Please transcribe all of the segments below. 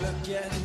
Look at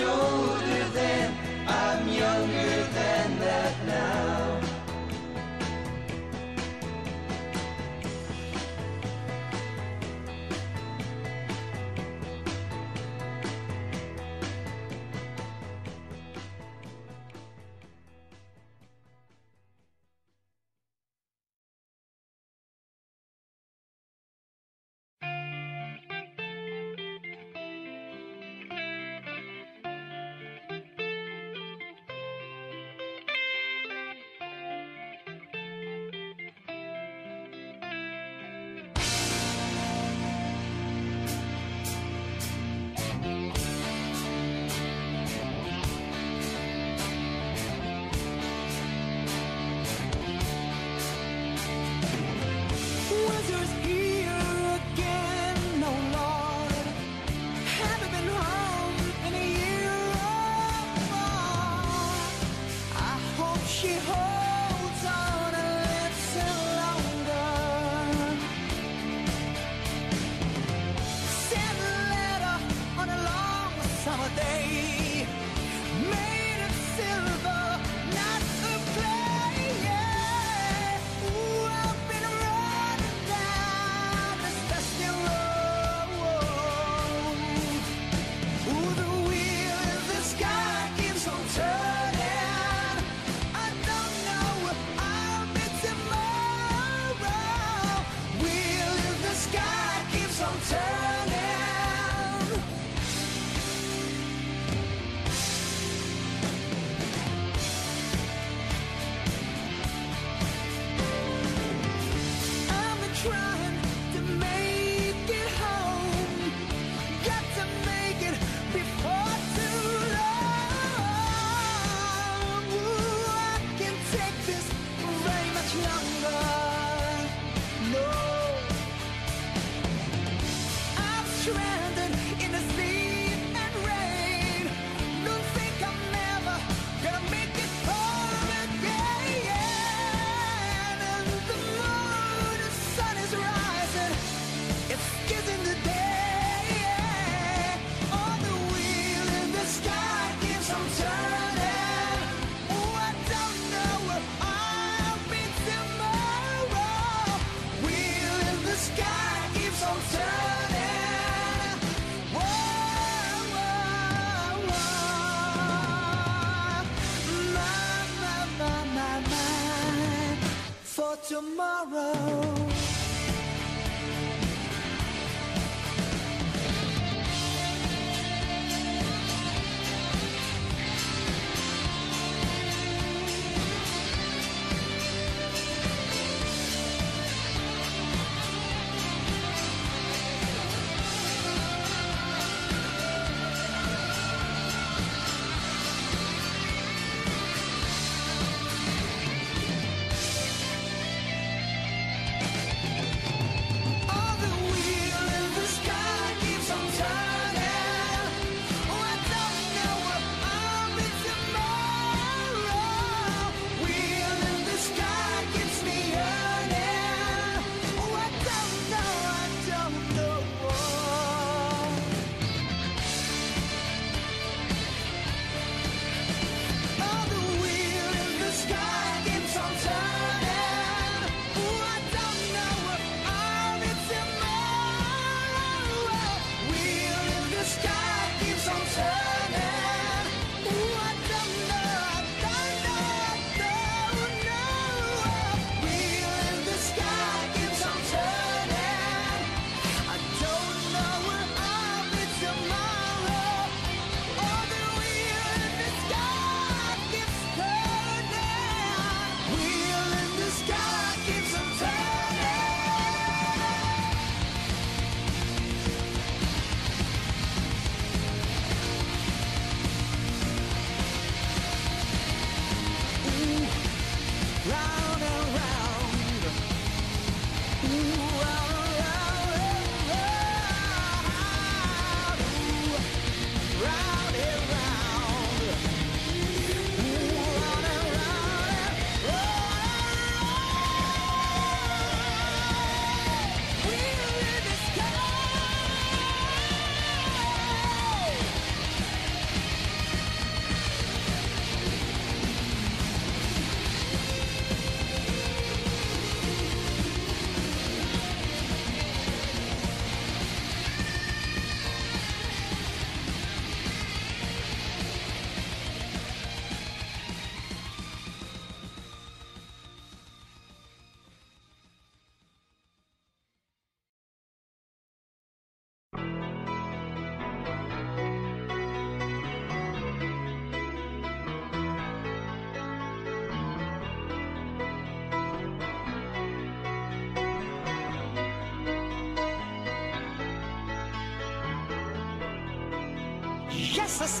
much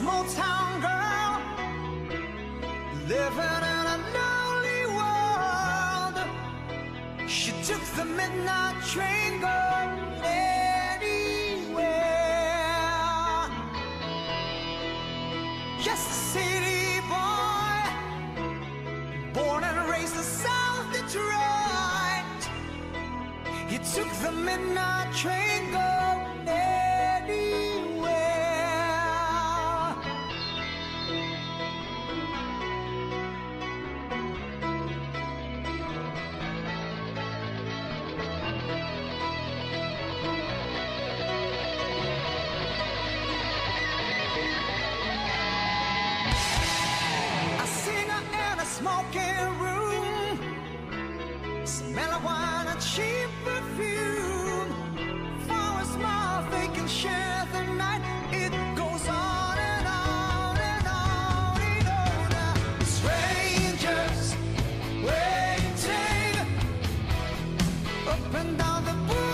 a 我到的不。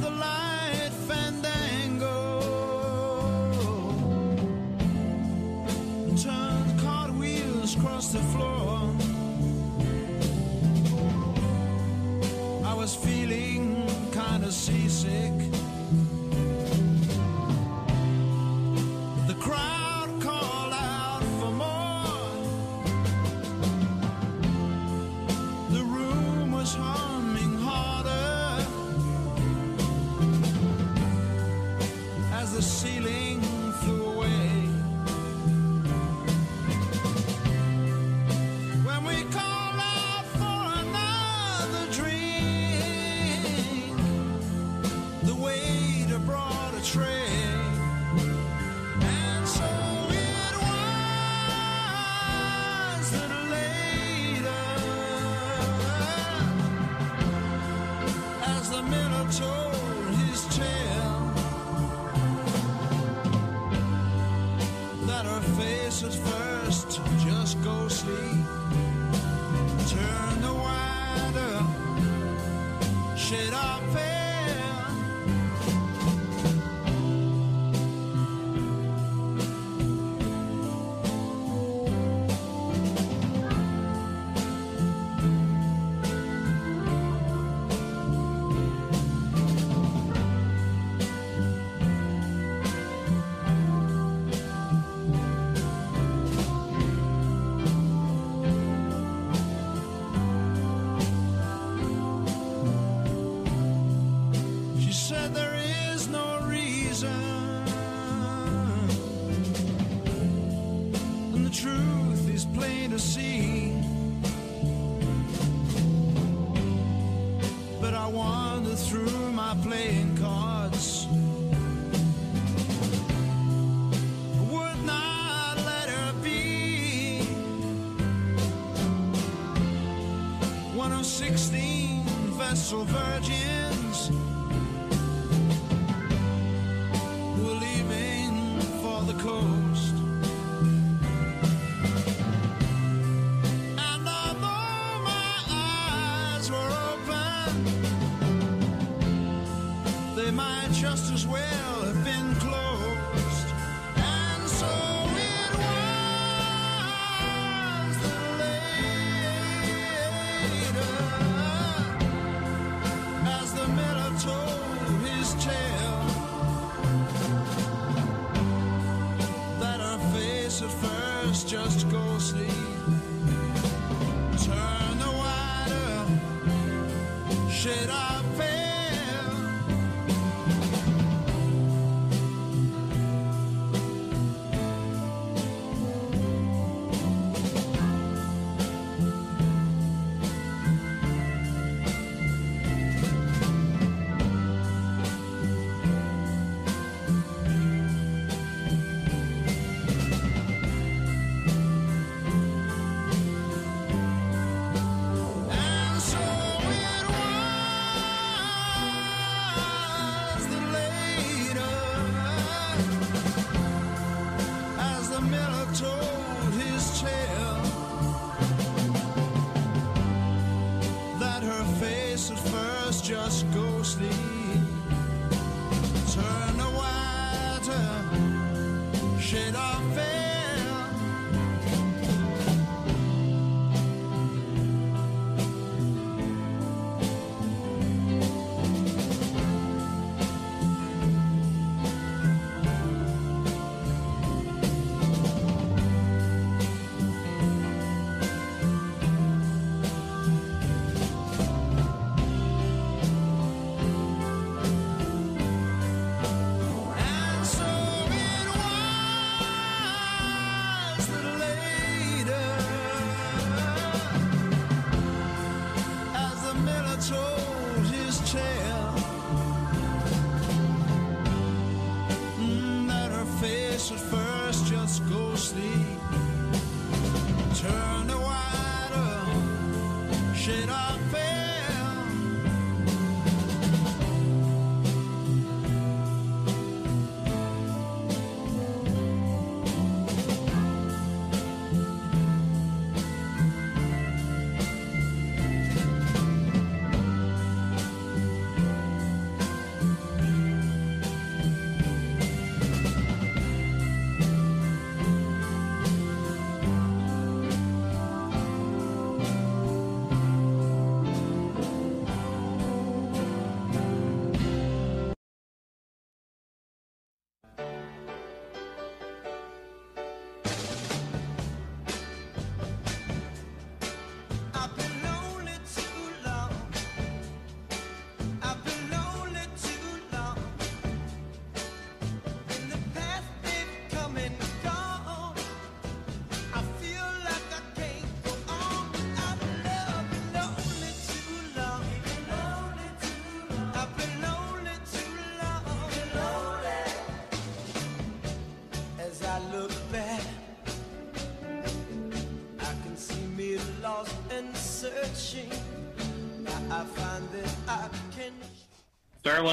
the line. so very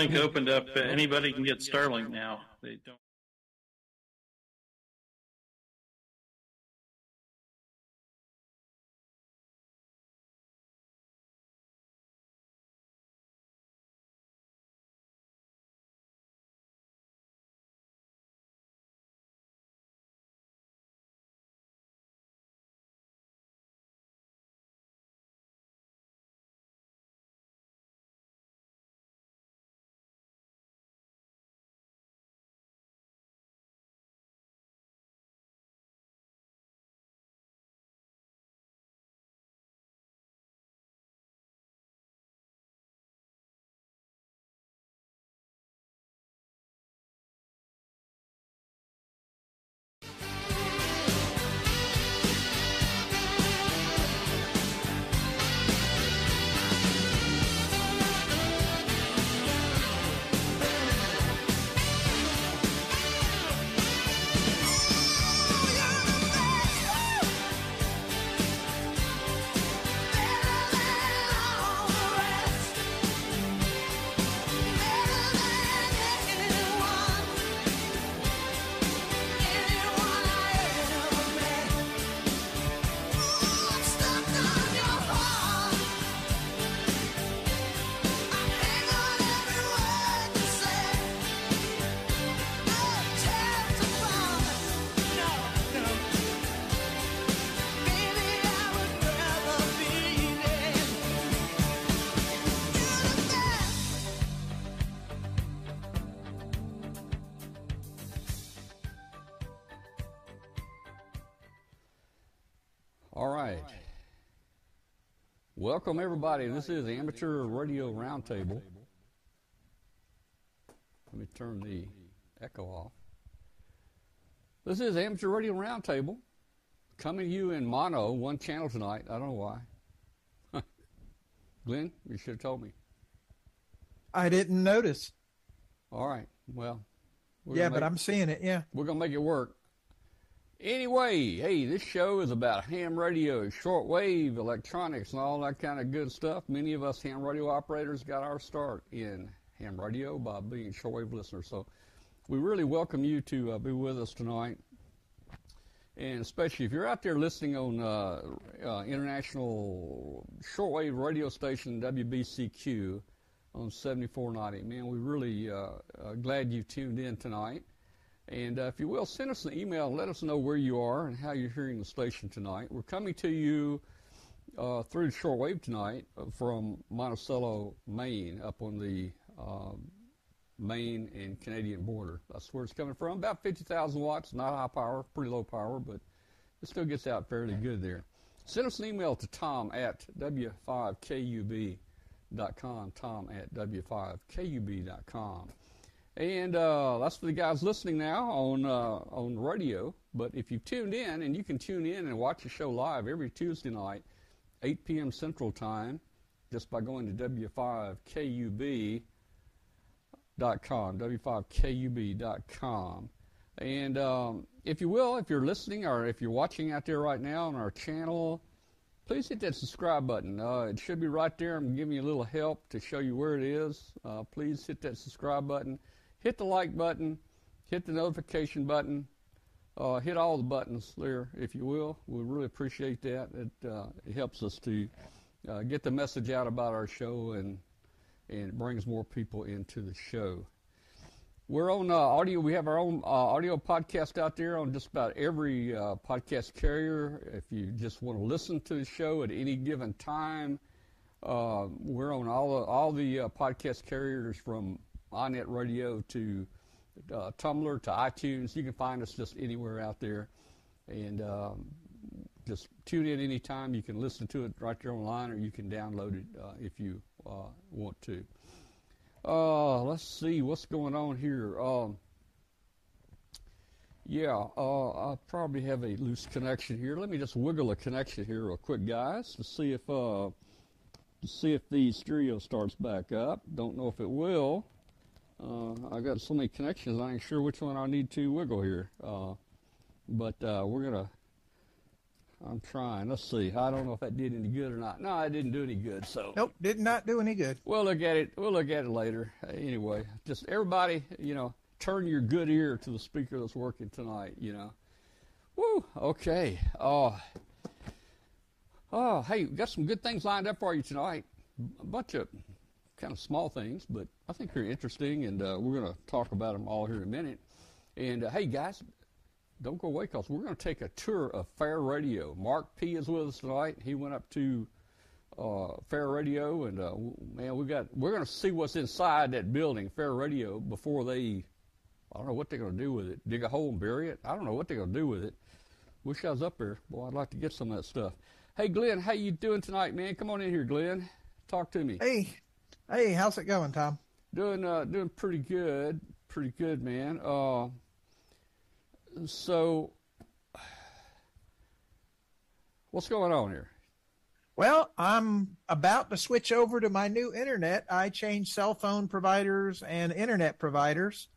Starlink opened up. Anybody can get Starlink now. They don't. Welcome, everybody. This is Amateur Radio Roundtable. Let me turn the echo off. This is Amateur Radio Roundtable, coming to you in mono, one channel tonight. I don't know why. Glenn, you should have told me. I didn't notice. All right. Well, yeah, but make- I'm seeing it. Yeah. We're going to make it work. Anyway, hey, this show is about ham radio, shortwave, electronics, and all that kind of good stuff. Many of us ham radio operators got our start in ham radio by being shortwave listeners. So we really welcome you to uh, be with us tonight. And especially if you're out there listening on uh, uh, international shortwave radio station WBCQ on 7490, man, we're really uh, uh, glad you tuned in tonight. And uh, if you will, send us an email and let us know where you are and how you're hearing the station tonight. We're coming to you uh, through the shortwave tonight uh, from Monticello, Maine, up on the um, Maine and Canadian border. That's where it's coming from. About 50,000 watts, not high power, pretty low power, but it still gets out fairly good there. Send us an email to tom at w5kub.com, tom at w5kub.com. And uh, that's for the guys listening now on uh, on radio. But if you've tuned in, and you can tune in and watch the show live every Tuesday night, 8 p.m. Central Time, just by going to w5kub.com, w5kub.com. And um, if you will, if you're listening or if you're watching out there right now on our channel, please hit that subscribe button. Uh, it should be right there. I'm giving you a little help to show you where it is. Uh, please hit that subscribe button. Hit the like button. Hit the notification button. Uh, hit all the buttons there, if you will. We really appreciate that. It, uh, it helps us to uh, get the message out about our show and and it brings more people into the show. We're on uh, audio. We have our own uh, audio podcast out there on just about every uh, podcast carrier. If you just want to listen to the show at any given time, we're on all the, all the podcast carriers from iNet Radio to uh, Tumblr to iTunes. You can find us just anywhere out there, and um, just tune in anytime. You can listen to it right there online, or you can download it uh, if you uh, want to. Uh, let's see what's going on here. Um, yeah, uh, I probably have a loose connection here. Let me just wiggle a connection here real quick, guys, to see if uh, to see if the stereo starts back up. Don't know if it will. Uh, I got so many connections, I ain't sure which one I need to wiggle here. Uh, but uh, we're gonna. I'm trying. Let's see. I don't know if that did any good or not. No, it didn't do any good. So Nope. Did not do any good. We'll look at it. We'll look at it later. Anyway, just everybody, you know, turn your good ear to the speaker that's working tonight. You know. Woo. Okay. Oh. Oh. Hey, got some good things lined up for you tonight. A bunch of kind of small things, but I think they're interesting, and uh, we're going to talk about them all here in a minute. And uh, hey, guys, don't go away because we're going to take a tour of Fair Radio. Mark P is with us tonight. He went up to uh, Fair Radio, and uh, man, we got we're going to see what's inside that building, Fair Radio, before they. I don't know what they're going to do with it. Dig a hole and bury it. I don't know what they're going to do with it. Wish I was up there. Boy, I'd like to get some of that stuff. Hey, Glenn, how you doing tonight, man? Come on in here, Glenn. Talk to me. Hey, hey, how's it going, Tom? Doing uh, doing pretty good, pretty good, man. Uh, so, what's going on here? Well, I'm about to switch over to my new internet. I changed cell phone providers and internet providers,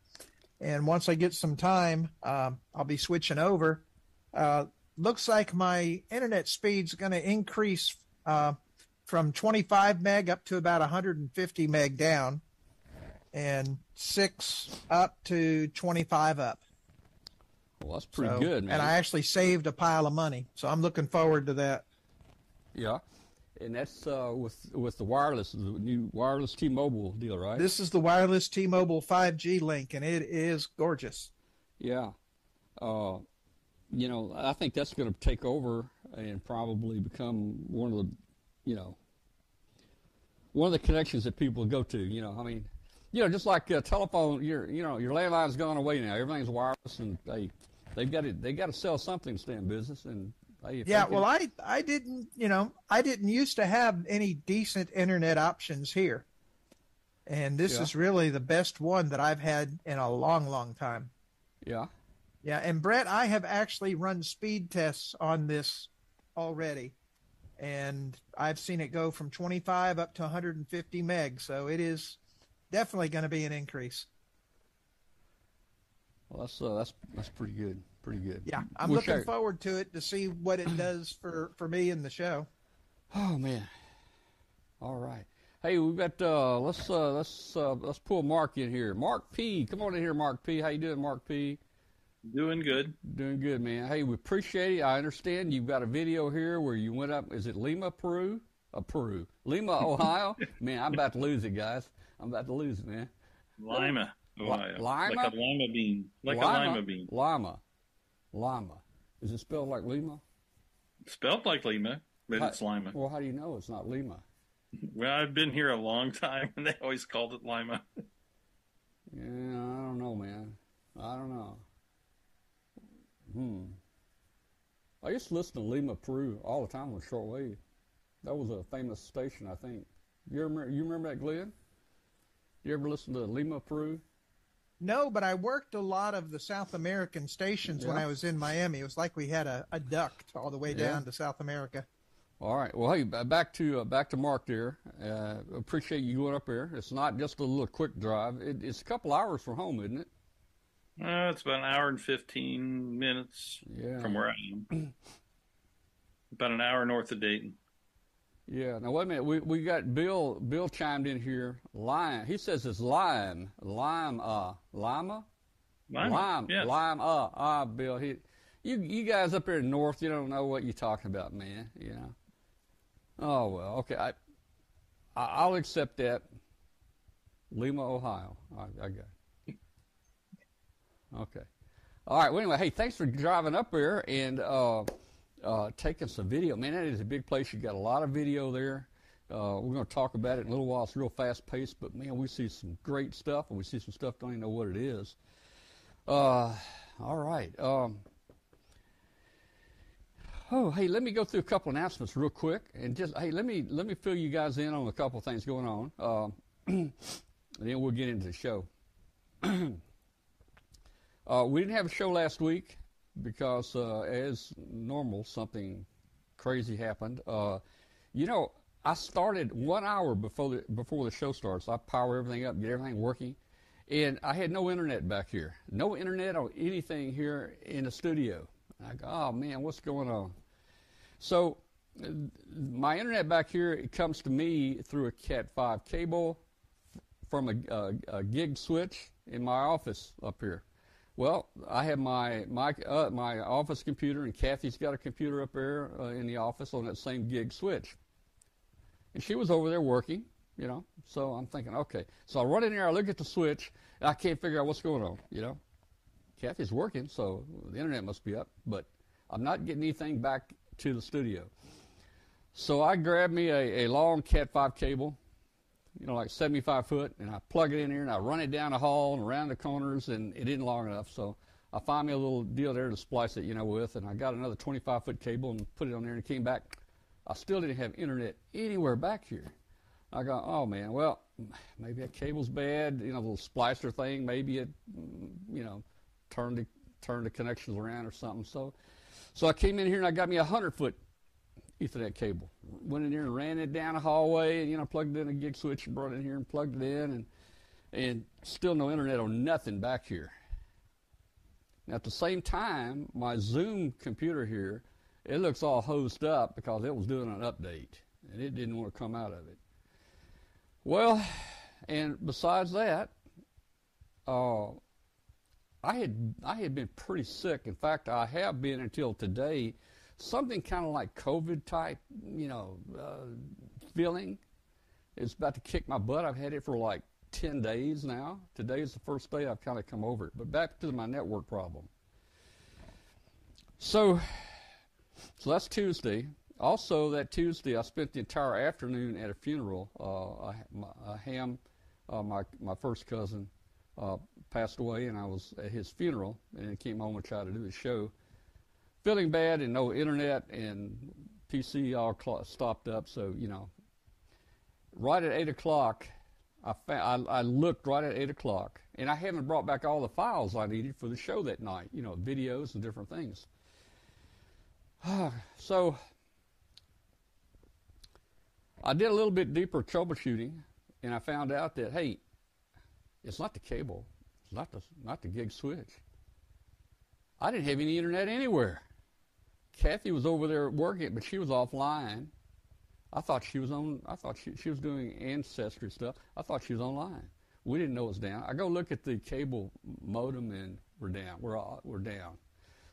and once I get some time, um, I'll be switching over. Uh, looks like my internet speed's going to increase uh, from 25 meg up to about 150 meg down, and six up to 25 up. Well, that's pretty So- good, man. And I actually saved a pile of money, so I'm looking forward to that. yeah, and that's uh, with with the wireless, the new wireless T-Mobile deal, right? This is the wireless T-Mobile 5G link, and it is gorgeous. Yeah. Uh, you know, I think that's going to take over and probably become one of the, you know, one of the connections that people go to. You know, I mean, you know, just like uh, telephone, your, you know, your landline's gone away now. Everything's wireless, and they, they've got to, they got to sell something to stay in business, and Hey, Yeah, well, I I didn't, you know, I didn't used to have any decent internet options here, and this Yeah. is really the best one that I've had in a long, long time. yeah. Yeah, and Brett, I have actually run speed tests on this already, and I've seen it go from 25 up to 150 meg, so it is definitely going to be an increase. Well, that's uh, that's that's pretty good. Pretty good. Yeah, I'm Wish looking I- forward to it to see what it does for for me in the show. Oh man. All right. Hey, we've got uh let's uh let's uh let's pull Mark in here. Mark P. Come on in here, Mark P. How you doing, Mark P? Doing good. Doing good, man. Hey, we appreciate it. I understand you've got a video here where you went up is it Lima, Peru? Uh, Peru. Lima, Ohio? man, I'm about to lose it, guys. I'm about to lose it, man. Lima, Ohio. lima? Like a lima bean. Like a lima bean. Lima. Lima. Is it spelled like Lima? Spelled like lima, but How- it's lima. Well, how do you know it's not Lima? Well, I've been here a long time, and they always called it lima. Yeah, I don't know, man. I don't know. Hmm. I used to listen to Lima Peru all the time on shortwave. That was a famous station, I think. You remember? You remember that, Glenn? You ever listen to Lima Peru? No, but I worked a lot of the South American stations when I was in Miami. It was like we had a, a duct all the way Yeah. down to South America. All right. Well, hey, back to uh, back to Mark there. Uh, appreciate you going up there. It's not just a little quick drive. It, it's a couple hours from home, isn't it? Uh, it's about an hour and 15 minutes Yeah. from where I am. about an hour north of Dayton. Yeah. Now wait a minute. We we got Bill. Bill chimed in here. Lime. He says it's lime. Lime. Uh. Lima. Lima. Lime. yes. Lime. Uh. Ah. Bill. He. You you guys up here in north. You don't know what you're talking about, man. You know. Oh well. Okay. I. I I'll accept that. Lima, Ohio. I, I got. It. Okay. All right. Well, anyway, hey, thanks for driving up there and uh, uh, taking some video. Man, that is a big place. You got a lot of video there. Uh, we're going to talk about it in a little while. It's real fast paced, but man, we see some great stuff, and we see some stuff don't even know what it is. Uh, all right. Um, oh, hey, let me go through a couple announcements real quick, and just hey, let me let me fill you guys in on a couple things going on. Um, and then we'll get into the show. Uh, we didn't have a show last week because, uh, as normal, something crazy happened. Uh, you know, I started one hour before the before the show starts. I power everything up, get everything working, and I had no internet back here. No internet or anything here in the studio. Go, oh man, what's going on? So, my internet back here it comes to me through a Cat five cable from a, a, a gig switch in my office up here. Well, I have my my uh, my office computer, and Kathy's got a computer up there uh, in the office on that same gig switch. And she was over there working, you know. So I'm thinking, okay. So I run in there, I look at the switch, and I can't figure out what's going on, you know. Kathy's working, so the internet must be up, but I'm not getting anything back to the studio. So I grabbed me a, a long Cat 5 cable, you know, like 75 foot, and I plug it in here and I run it down the hall and around the corners, and it isn't long enough. So I find me a little deal there to splice it, you know, with, and I got another 25 foot cable and put it on there and came back. I still didn't have internet anywhere back here. I go, oh man, well, maybe that cable's bad, you know, the little splicer thing, maybe it, you know, turned the turned the connections around or something. So, so I came in here and I got me a hundred foot Ethernet cable. Went in there and ran it down the hallway, and you know, plugged in a gig switch and brought it in here and plugged it in, and and still no internet or nothing back here. Now at the same time, my Zoom computer here, it looks all hosed up because it was doing an update, and it didn't want to come out of it. Well, and besides that, uh, I had I had been pretty sick. In fact, I have been until today. Something kind of like COVID type, you know, uh, feeling. It's about to kick my butt. I've had it for like ten days now. Today is the first day I've kind of come over it. But back to my network problem. So, so that's Tuesday. Also, that Tuesday, I spent the entire afternoon at a funeral. Uh, a, a Ham, uh, my my first cousin, uh, passed away, and I was at his funeral, and came home and tried to do the show. Feeling bad and no internet and PC all cl- stopped up. So you know, right at eight o'clock, I, I I looked right at eight o'clock, and I haven't brought back all the files I needed for the show that night. You know, videos and different things. so I did a little bit deeper troubleshooting, and I found out that hey, it's not the cable, it's not the not the gig switch. I didn't have any internet anywhere. Kathy was over there working, but she was offline. I thought she was on. I thought she she was doing ancestry stuff. I thought she was online. We didn't know it was down. I go look at the cable modem, and we're down. We're all, we're down.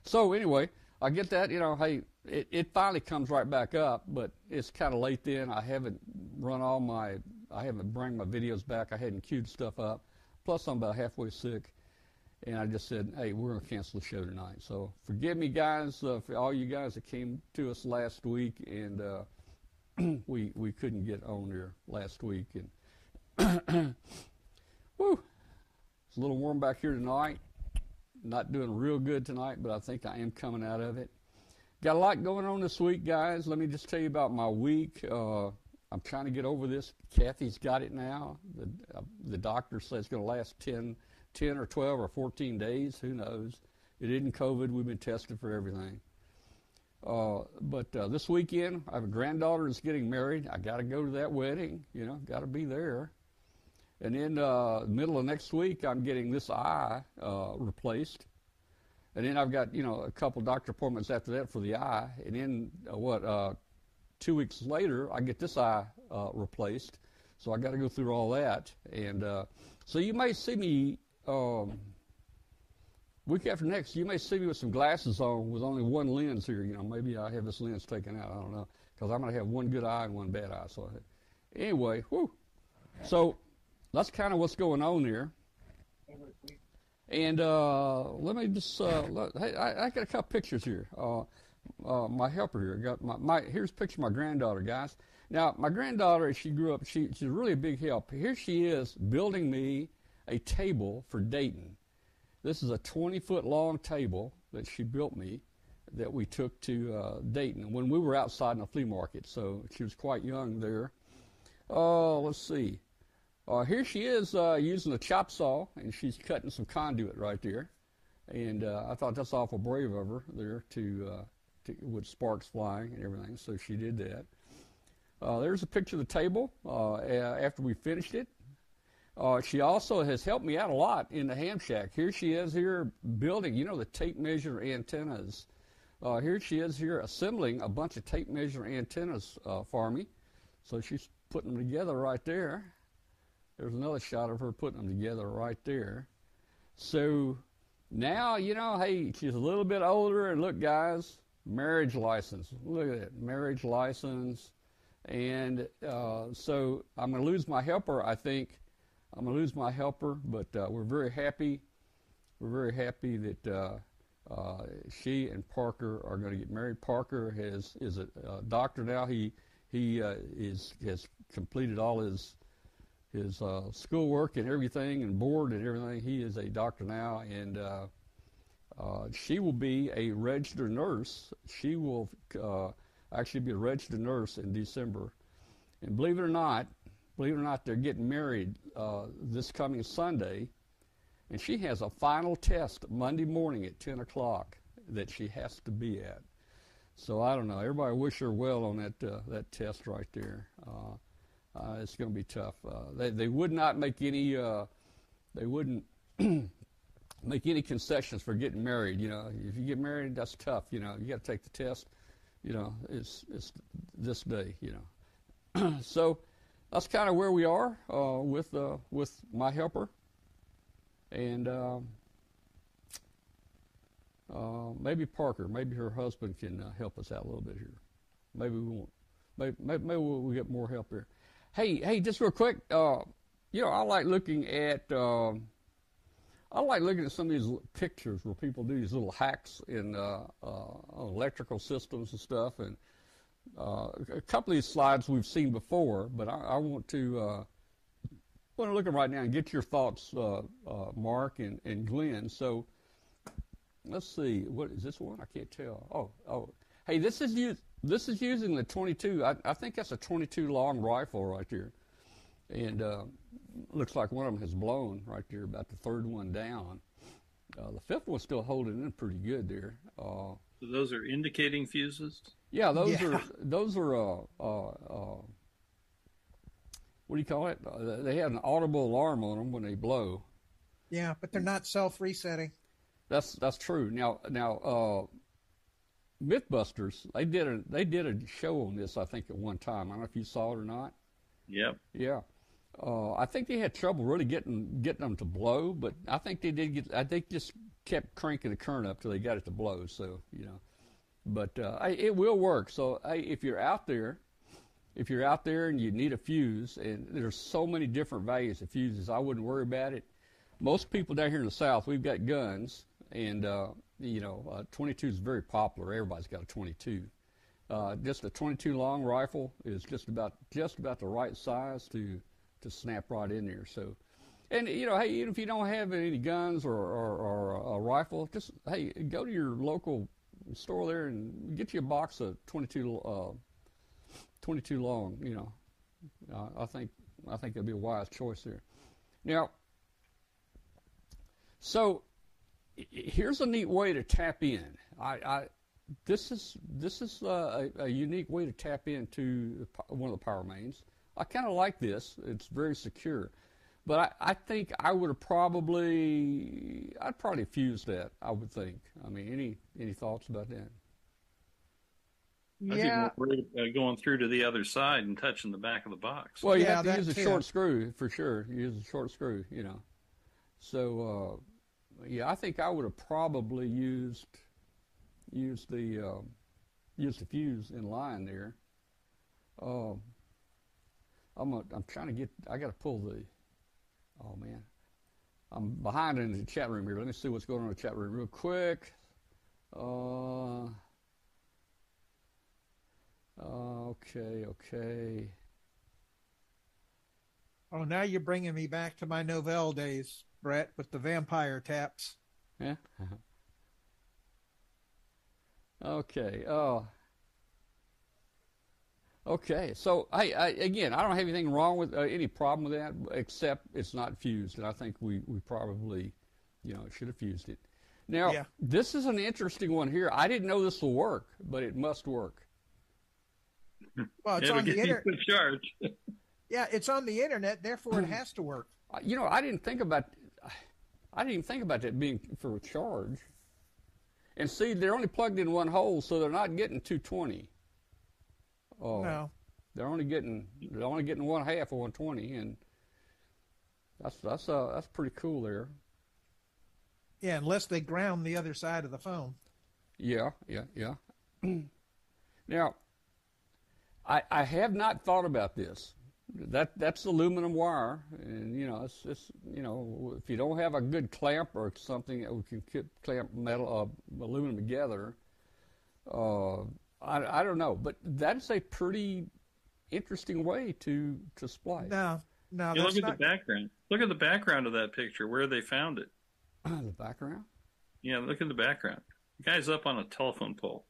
So anyway, I get that. You know, hey, it, it finally comes right back up, but it's kind of late then. I haven't run all my. I haven't bring my videos back. I hadn't queued stuff up. Plus, I'm about halfway sick and I just said, "Hey, we're going to cancel the show tonight." So forgive me, guys, uh, for all you guys that came to us last week, and uh, we we couldn't get on there last week, and woo, it's a little warm back here tonight. Not doing real good tonight, but I think I am coming out of it. Got a lot going on this week, guys. Let me just tell you about my week. Uh, I'm trying to get over this. Kathy's got it now. The uh, the doctor says it's going to last 10, 10 or 12 or 14 days. Who knows? It isn't COVID. We've been tested for everything. Uh, but uh, this weekend, I have a granddaughter that's getting married. I got to go to that wedding. You know, got to be there. And then uh, middle of next week, I'm getting this eye uh, replaced. And then I've got you know a couple doctor appointments after that for the eye. And then uh, what? Uh, two weeks later, I get this eye uh, replaced. So I got to go through all that. And so you may see me um, week after next. You may see me with some glasses on with only one lens here. You know, maybe I have this lens taken out. I don't know because I'm going to have one good eye and one bad eye. So anyway, whew. So that's kind of what's going on here. And uh, let me just uh, let, hey, I, I, got a couple pictures here. Uh, uh, my helper here got my, my here's a picture of my granddaughter, guys. Now my granddaughter, she grew up. She, she's really a big help. Here she is building me a table for Dayton. This is a 20 foot long table that she built me that we took to uh, Dayton when we were outside in a flea market. So she was quite young there. Oh, let's see. Uh, here she is uh, using a chop saw, and she's cutting some conduit right there. And uh, I thought that's awful brave of her there to, uh, to with sparks flying and everything. So she did that. Uh, there's a picture of the table uh, after we finished it. Uh, she also has helped me out a lot in the ham shack. Here she is here building, you know, the tape measure antennas. Uh, here she is here assembling a bunch of tape measure antennas uh, for me. So she's putting them together right there. There's another shot of her putting them together right there. So now, you know, hey, she's a little bit older, and look, guys, marriage license. Look at that, marriage license. And uh, so I'm going to lose my helper, I think, I'm going to lose my helper, but uh, we're very happy. We're very happy that uh, uh, she and Parker are going to get married. Parker has is a, a doctor now. He he uh, is has completed all his his uh, schoolwork and everything, and board and everything. He is a doctor now, and she will be a registered nurse. She will actually be a registered nurse in December. And believe it or not, believe it or not, they're getting married uh, this coming Sunday, and she has a final test Monday morning at 10 o'clock that she has to be at. So I don't know. Everybody wish her well on that uh, that test right there. Uh, uh it's going to be tough. Uh, they they would not make any. Uh, they wouldn't make any concessions for getting married. You know, if you get married, that's tough. You know, you got to take the test. You know, it's it's this day. You know, so that's kind of where we are uh, with uh, with my helper, and um, uh, maybe Parker, maybe her husband can uh, help us out a little bit here. Maybe we won't. Maybe, maybe, we'll, we'll, get more help here. Hey, hey, just real quick. Uh, you know, I like looking at. Um, I like looking at some of these pictures where people do these little hacks in uh, electrical systems and stuff, and uh, a couple of these slides we've seen before, but I, I want to uh, want to look at right now and get your thoughts, uh, uh, Mark and, and Glenn. So let's see, what is this one? I can't tell. Oh, oh, hey, this is use, this is using the 22. I, I think that's a 22 long rifle right there, and uh, looks like one of them has blown right there, about the third one down. Uh, the fifth one's still holding in pretty good there. So those are indicating fuses. Yeah, those Yeah. are those are uh, uh, uh, what do you call it? Uh, they have an audible alarm on them when they blow. Yeah, but they're not self-resetting. That's that's true. Now now uh, MythBusters they did a they did a show on this I think at one time. I don't know if you saw it or not. Yep. Yeah. Uh, I think they had trouble really getting getting them to blow, but I think they did get. I think just kept cranking the current up till they got it to blow. So you know, but uh, I, it will work. So I, if you're out there, if you're out there and you need a fuse, and there's so many different values of fuses, I wouldn't worry about it. Most people down here in the South, we've got guns, and uh, you know, uh, 22 is very popular. Everybody's got a 22. Uh, just a 22 long rifle is just about just about the right size to to snap right in there. So, and you know, hey, even if you don't have any guns or, or, or a rifle, just hey, go to your local store there and get you a box of 22 uh, 22 long. You know, uh, I think I think it'd be a wise choice there. Now, so here's a neat way to tap in. I, I this is this is uh, a, a unique way to tap into one of the power mains. I kind of like this. It's very secure, but I, I think I would have probably I'd probably fused that. I would think. I mean, any any thoughts about that? I'd Yeah, be more worried about going through to the other side and touching the back of the box. Well, you Yeah, have to use a too. short screw for sure. You use a short screw, you know. So uh, yeah, I think I would have probably used used the um, used the fuse in line there. Um, I'm a, I'm trying to get. I got to pull the. Oh man, I'm behind in the chat room here. Let me see what's going on in the chat room real quick. Uh, okay, okay. Oh, now you're bringing me back to my Novell days, Brett, with the vampire taps. Yeah. okay. Oh. Okay. So I, I again, I don't have anything wrong with uh, any problem with that, except it's not fused, and I think we we probably, you know, should have fused it. Now, Yeah. this is an interesting one here. I didn't know this will work, but it must work. Well, it's It'll on the get you internet. to charge. Yeah, it's on the internet, therefore it has to work. Uh, You know, I didn't think about, I didn't even think about that being for a charge. And see, they're only plugged in one hole, so they're not getting 220. Oh, No. they're only getting they're only getting one half of 120, and that's that's uh that's pretty cool there. Yeah, unless they ground the other side of the phone. Yeah, yeah, yeah. now, I I have not thought about this. That that's aluminum wire, and you know it's it's you know if you don't have a good clamp or something that we can clamp metal uh, aluminum together, uh, I I don't know, but that's a pretty interesting way to to splice. No, no, You that's look at not. the background. Look at the background of that picture, where they found it. the background. Yeah, look at the background. The guy's up on a telephone pole.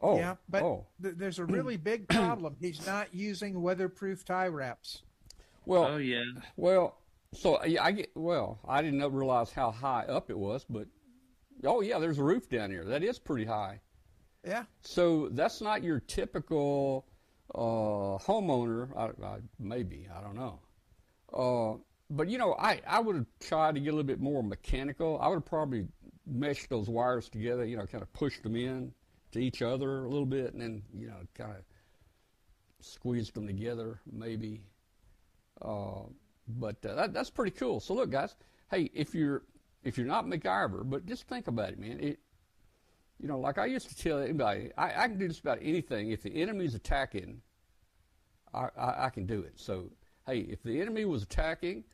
Oh, yeah, but oh, th- there's a really big problem. He's not using weatherproof tie wraps. well, Oh yeah. Well, so yeah, I get. Well, I didn't realize how high up it was, but oh yeah, there's a roof down here. That is pretty high. Yeah, So that's not your typical uh, homeowner. I, I, maybe I don't know. Uh, but you know, I I would have tried to get a little bit more mechanical. I would have probably meshed those wires together. You know, kind of pushed them in to each other a little bit, and then you know, kind of squeezed them together, maybe. Uh, but uh, that, that's pretty cool. So look, guys, hey, if you're if you're not MacGyver, but just think about it, man. It, you know, like I used to tell anybody, I, I can do just about anything. If the enemy's attacking, I, I, I can do it. So, hey, if the enemy was attacking,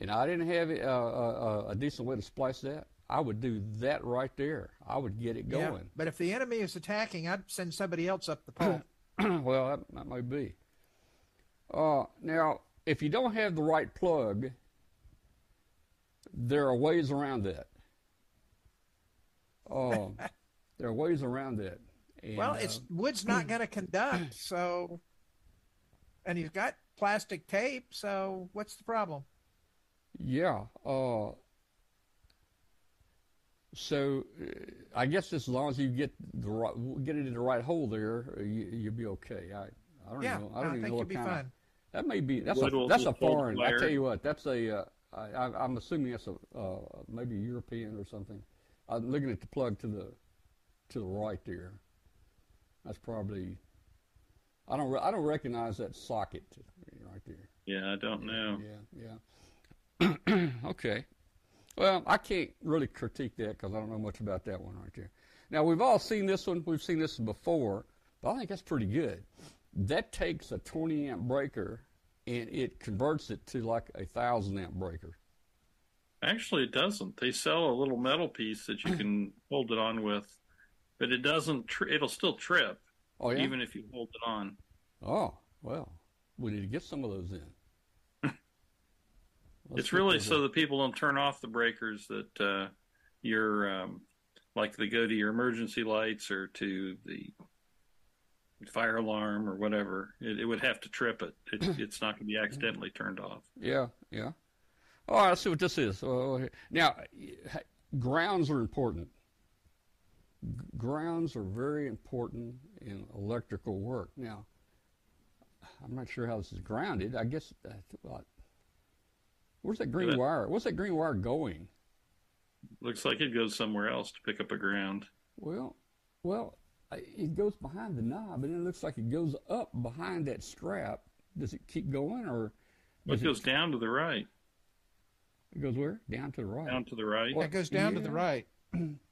and I didn't have a, a, a decent way to splice that, I would do that right there. I would get it yeah. going. But if the enemy is attacking, I'd send somebody else up the pole. well, that, that might be. Uh, now, if you don't have the right plug, there are ways around that. Um, there are ways around it. And, well, it's uh, wood's not going to conduct, so and he's got plastic tape, so what's the problem? Yeah. Uh, so uh, I guess as long as you get the right, get it in the right hole there, uh, you, you'll be okay. I, I don't Yeah, know. I I don't even think know you'll what be kind of. fine. That may be that's Wood a will that's a just hold foreign. I wire. tell you what, that's a. Uh, I, I, I'm assuming that's a uh, maybe European or something. I'm looking at the plug to the to the right there. That's probably. I don't re- I don't recognize that socket right there. Yeah, I don't know. Yeah, yeah. okay. Well, I can't really critique that because I don't know much about that one right there. Now we've all seen this one. We've seen this before, but I think that's pretty good. That takes a 20 amp breaker and it converts it to like a thousand amp breaker. Actually, it doesn't. They sell a little metal piece that you can hold it on with, but it doesn't. Tri- it'll still trip Oh yeah. even if you hold it on. oh well, we need to get some of those in. It's really so that people don't turn off the breakers that uh, you're um, like they go to your emergency lights or to the fire alarm or whatever. It, it would have to trip it. it it's not going to be accidentally turned off. Yeah, yeah. All right, let's see what this is. Uh, now, grounds are important. G- Grounds are very important in electrical work. Now, I'm not sure how this is grounded. I guess uh, that's what. Where's that green Yeah. wire? What's that green wire going? Looks like it goes somewhere else to pick up a ground. Well, well, it goes behind the knob, and it looks like it goes up behind that strap. Does it keep going, or Well, does it goes down to the right, It goes where? Down to the right. down to the right. Well, That goes down to the right.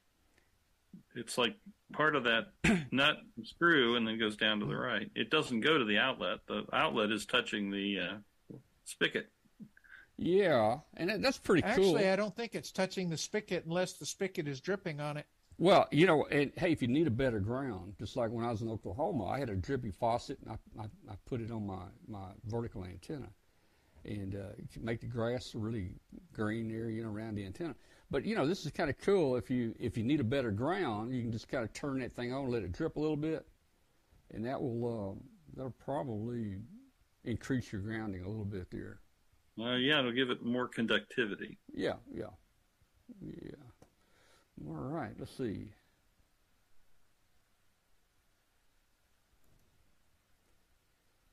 It's like part of that nut and screw, and then goes down to the right. It doesn't go to the outlet. The outlet is touching the uh, spigot. Yeah, and that- that's pretty cool. Actually, I don't think it's touching the spigot unless the spigot is dripping on it. Well, you know, and hey, if you need a better ground, just like when I was in Oklahoma, I had a drippy faucet, and I, I, I put it on my, my vertical antenna, and uh, it can make the grass really green there, you know, around the antenna. But you know, this is kind of cool. If you if you need a better ground, you can just kind of turn that thing on, let it drip a little bit, and that will um, that'll probably increase your grounding a little bit there. Uh, yeah, it'll give it more conductivity. Yeah, yeah, yeah. All right, let's see.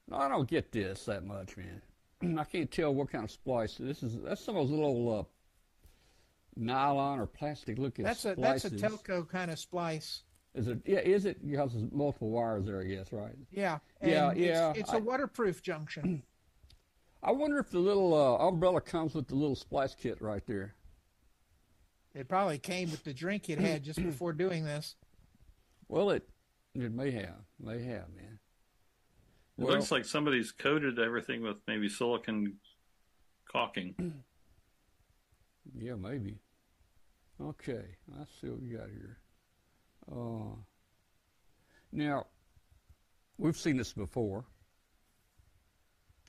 No, I don't get this that much, man. I can't tell what kind of splice. This is that's some of those little uh, nylon or plastic looking That's a splices. that's a telco kind of splice. Is it? Yeah, is it? Because there's multiple wires there, I guess, right? Yeah. Yeah, and yeah, It's, it's I- a waterproof junction. I wonder if the little uh, umbrella comes with the little splice kit right there. It probably came with the drink it had just before doing this. Well, it it may have, may have, man. It looks like somebody's coated everything with maybe silicon caulking. Yeah, maybe. Okay, let's see what we got here. Uh, now, we've seen this before.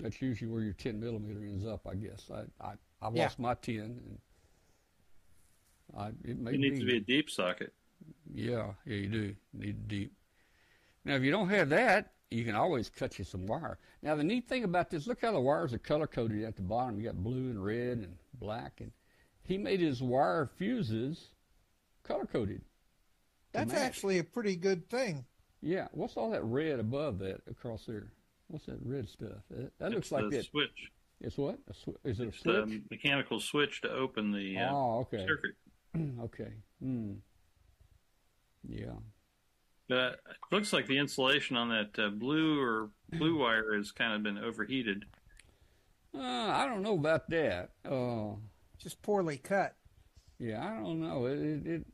That's usually where your 10 millimeter ends up, I guess. I I, I Yeah. lost my 10, and I, it may It needs to be a deep socket. Yeah, yeah, you do. You need deep. Now, if you don't have that, you can always cut you some wire. Now, the neat thing about this, look how the wires are color coded at the bottom. You got blue and red and black, and he made his wire fuses color coded. That's match. actually a pretty good thing. Yeah, what's all that red above that across there? What's that red stuff? That, that looks like the that. switch. It's what? A sw- is it a switch? the mechanical switch to open the uh, oh, okay. circuit. okay. Hmm. Yeah. But uh, it looks like the insulation on that uh, blue or blue wire has kind of been overheated. Uh, I don't know about that. Uh, Just poorly cut. Yeah, I don't know. It, it, it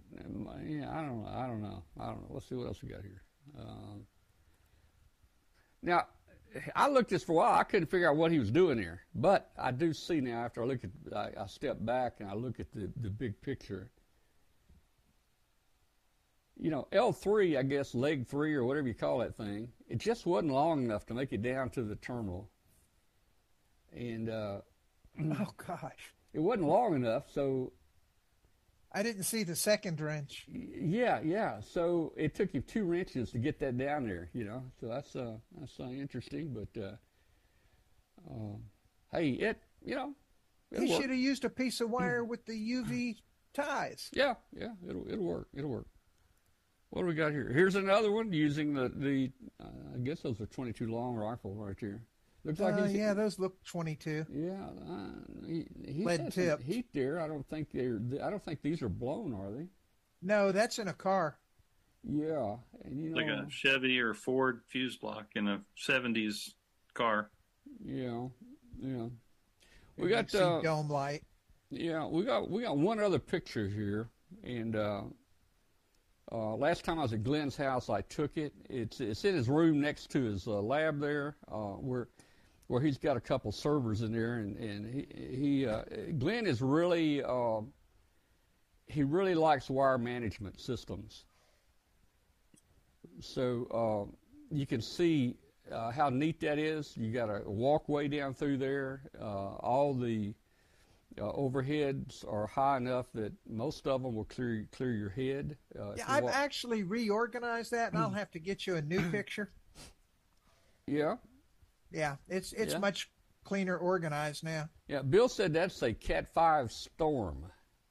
yeah, I don't know. I don't know. I don't know. Let's see what else we got here. Um, now, I looked this for a while. I couldn't figure out what he was doing here, but I do see now. After I look at, I, I step back and I look at the the big picture. You know, L three, I guess, leg three or whatever you call that thing. It just wasn't long enough to make it down to the terminal, and uh, Oh gosh. It wasn't long enough, so I didn't see the second wrench. Yeah, yeah. So it took you two wrenches to get that down there, you know. So that's uh that's uh, interesting, but uh, um, hey, it you know, He should have used a piece of wire with the UV ties. Yeah, yeah, it'll it'll work. It'll work. What do we got here? Here's another one using the the uh, I guess those are 22 long rifle right here. Looks like Uh, he's yeah, those look 22. yeah. Uh, he, he Lead has some heat there. I don't think they're. I don't think these are blown, are they? No, that's in a car. Yeah, and you know, like a Chevy or Ford fuse block in a '70s car. yeah, yeah. We You got can see uh, dome light. Yeah, we got we got one other picture here, and uh, uh, last time I was at Glenn's house, I took it. It's it's in his room next to his uh, lab there, uh, where where he's got a couple servers in there, and and he he uh, Glenn is really uh, he really likes wire management systems. So uh, you can see uh, how neat that is. You got a walkway down through there. Uh, all the uh, overheads are high enough that most of them will clear clear your head. Uh, Yeah, I've walk- actually reorganized that, and I'll have to get you a new picture. yeah, Yeah, it's it's Yeah. much cleaner organized now. yeah. Bill said that's a Cat Five Storm.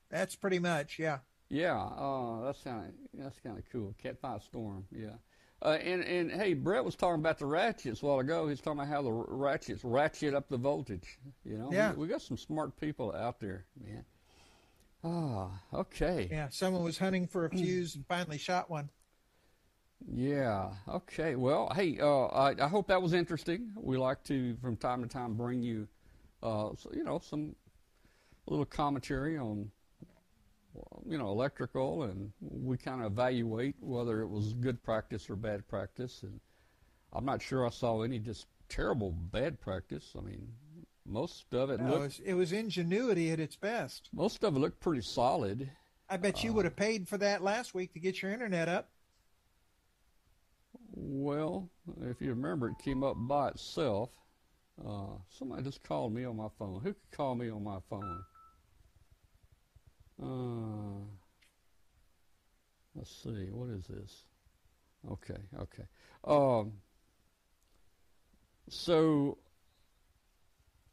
That's pretty much, yeah. Yeah, uh, that's kind of that's kind of cool. Cat Five Storm. Yeah. Uh, and and hey, Brett was talking about the ratchets a while ago. He's talking about how the ratchets ratchet up the voltage. You know, Yeah. we, we got some smart people out there, man. Ah, okay. Yeah, someone was hunting for a fuse and finally shot one. Yeah. Okay. Well, hey, uh, I, I hope that was interesting. We like to, from time to time, bring you, uh, so, you know, some little commentary on, you know, electrical, and we kind of evaluate whether it was good practice or bad practice. And I'm not sure I saw any just terrible bad practice. I mean, most of it No, it looked, was, it was ingenuity at its best. most of it looked pretty solid. I bet you would have paid for that last week to get your internet up. Well, if you remember, it came up by itself. Uh, somebody just called me on my phone. Who could call me on my phone? Uh, let's see. What is this? Okay, okay. Um, so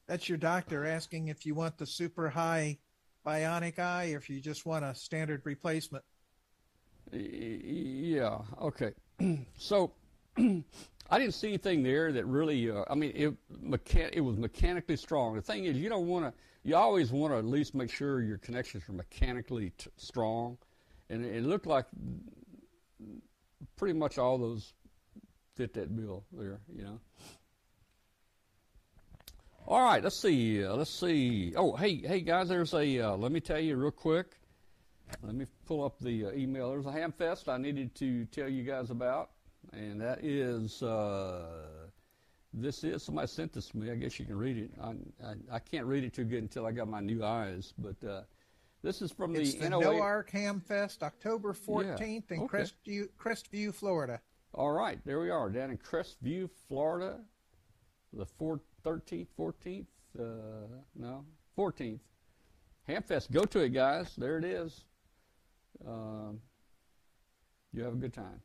That's your doctor asking if you want the super high bionic eye or if you just want a standard replacement. Yeah. Okay. so I didn't see anything there that really. Uh, I mean, it mechan- It was mechanically strong. The thing is, you don't want to. You always want to at least make sure your connections are mechanically t- strong, and it, it looked like pretty much all those fit that bill there. You know. All right. Let's see. Uh, let's see. Oh, hey, hey guys. There's a. Uh, let me tell you real quick. Let me pull up the uh, email. There's a ham fest I needed to tell you guys about, and that is uh, this is somebody sent this to me. I guess you can read it. I, I, I can't read it too good until I got my new eyes, but uh, this is from It's the, the NOA. No Arc Ham Fest, October 14th in okay. Crestview, Crestview, Florida. All right, there we are down in Crestview, Florida, the four, 13th, 14th, uh, no, 14th. Hamfest, go to it, guys. There it is. Um, you have a good time.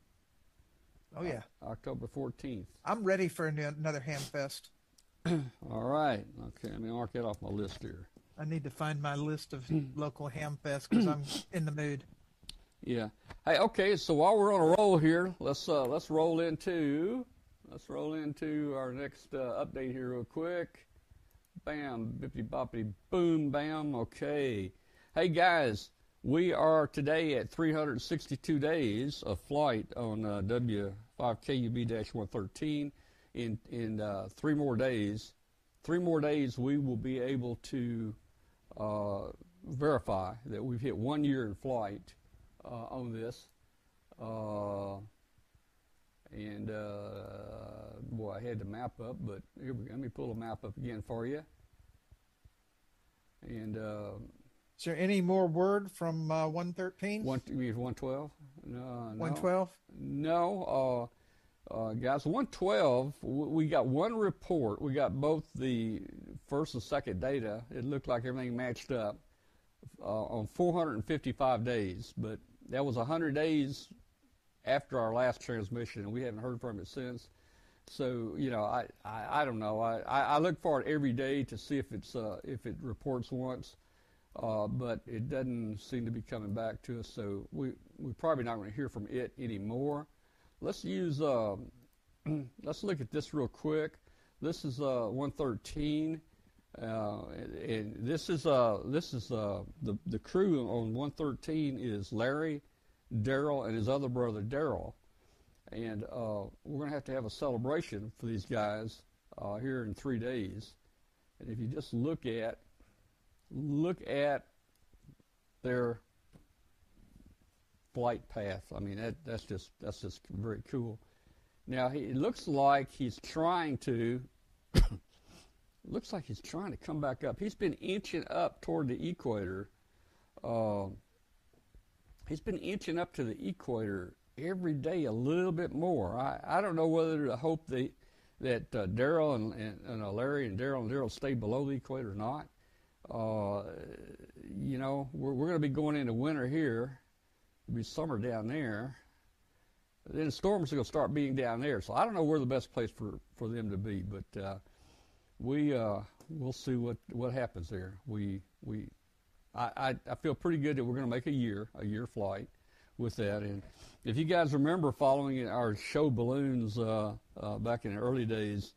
Oh, yeah. October 14th. I'm ready for an- another Ham Fest. All right. Okay, let me mark that off my list here. I need to find my list of local Ham Fest because I'm in the mood. Yeah. Hey, okay. So while we're on a roll here, let's uh, let's roll into let's roll into our next uh, update here real quick. Bam, bippity boppity, boom, bam. Okay. Hey guys, we are today at 362 days of flight on uh, W5KUB-113. In in uh, three more days, three more days, we will be able to uh, verify that we've hit one year in flight uh, on this. Uh, and uh, boy, I had the map up, but here we go. Let me pull the map up again for you. And Is there any more word from uh, 113? one, you mean 112? No, no. 112? No, uh, uh, guys, 112, we got one report. We got both the first and second data. It looked like everything matched up. uh, on 455 days, but that was 100 days after our last transmission, and we haven't heard from it since. So you know, I, I, I don't know. I, I, I look for it every day to see if it's uh, if it reports once, uh, but it doesn't seem to be coming back to us. So we we're probably not going to hear from it anymore. Let's use um, let's look at this real quick. This is uh, 113, uh, and, this is uh, this is uh, the the crew on 113 is Larry, Daryl, and his other brother Daryl, and uh, we're going to have to have a celebration for these guys uh, here in three days. And if you just look at look at their flight path, I mean that that's just that's just very cool. Now he, it looks like he's trying to. looks like he's trying to come back up. He's been inching up toward the equator. Uh, he's been inching up to the equator every day a little bit more. I, I don't know whether to hope they, that uh, Daryl and, and, and Larry and Daryl and Daryl stay below the equator or not. Uh, you know, we're, we're going to be going into winter here. It'll be summer down there. Then storms are going to start being down there. So I don't know where the best place for, for them to be, but uh, we uh, we'll see what, what happens there. We we I, I, I feel pretty good that we're going to make a year a year flight with that. And if you guys remember following our show balloons uh, uh, back in the early days,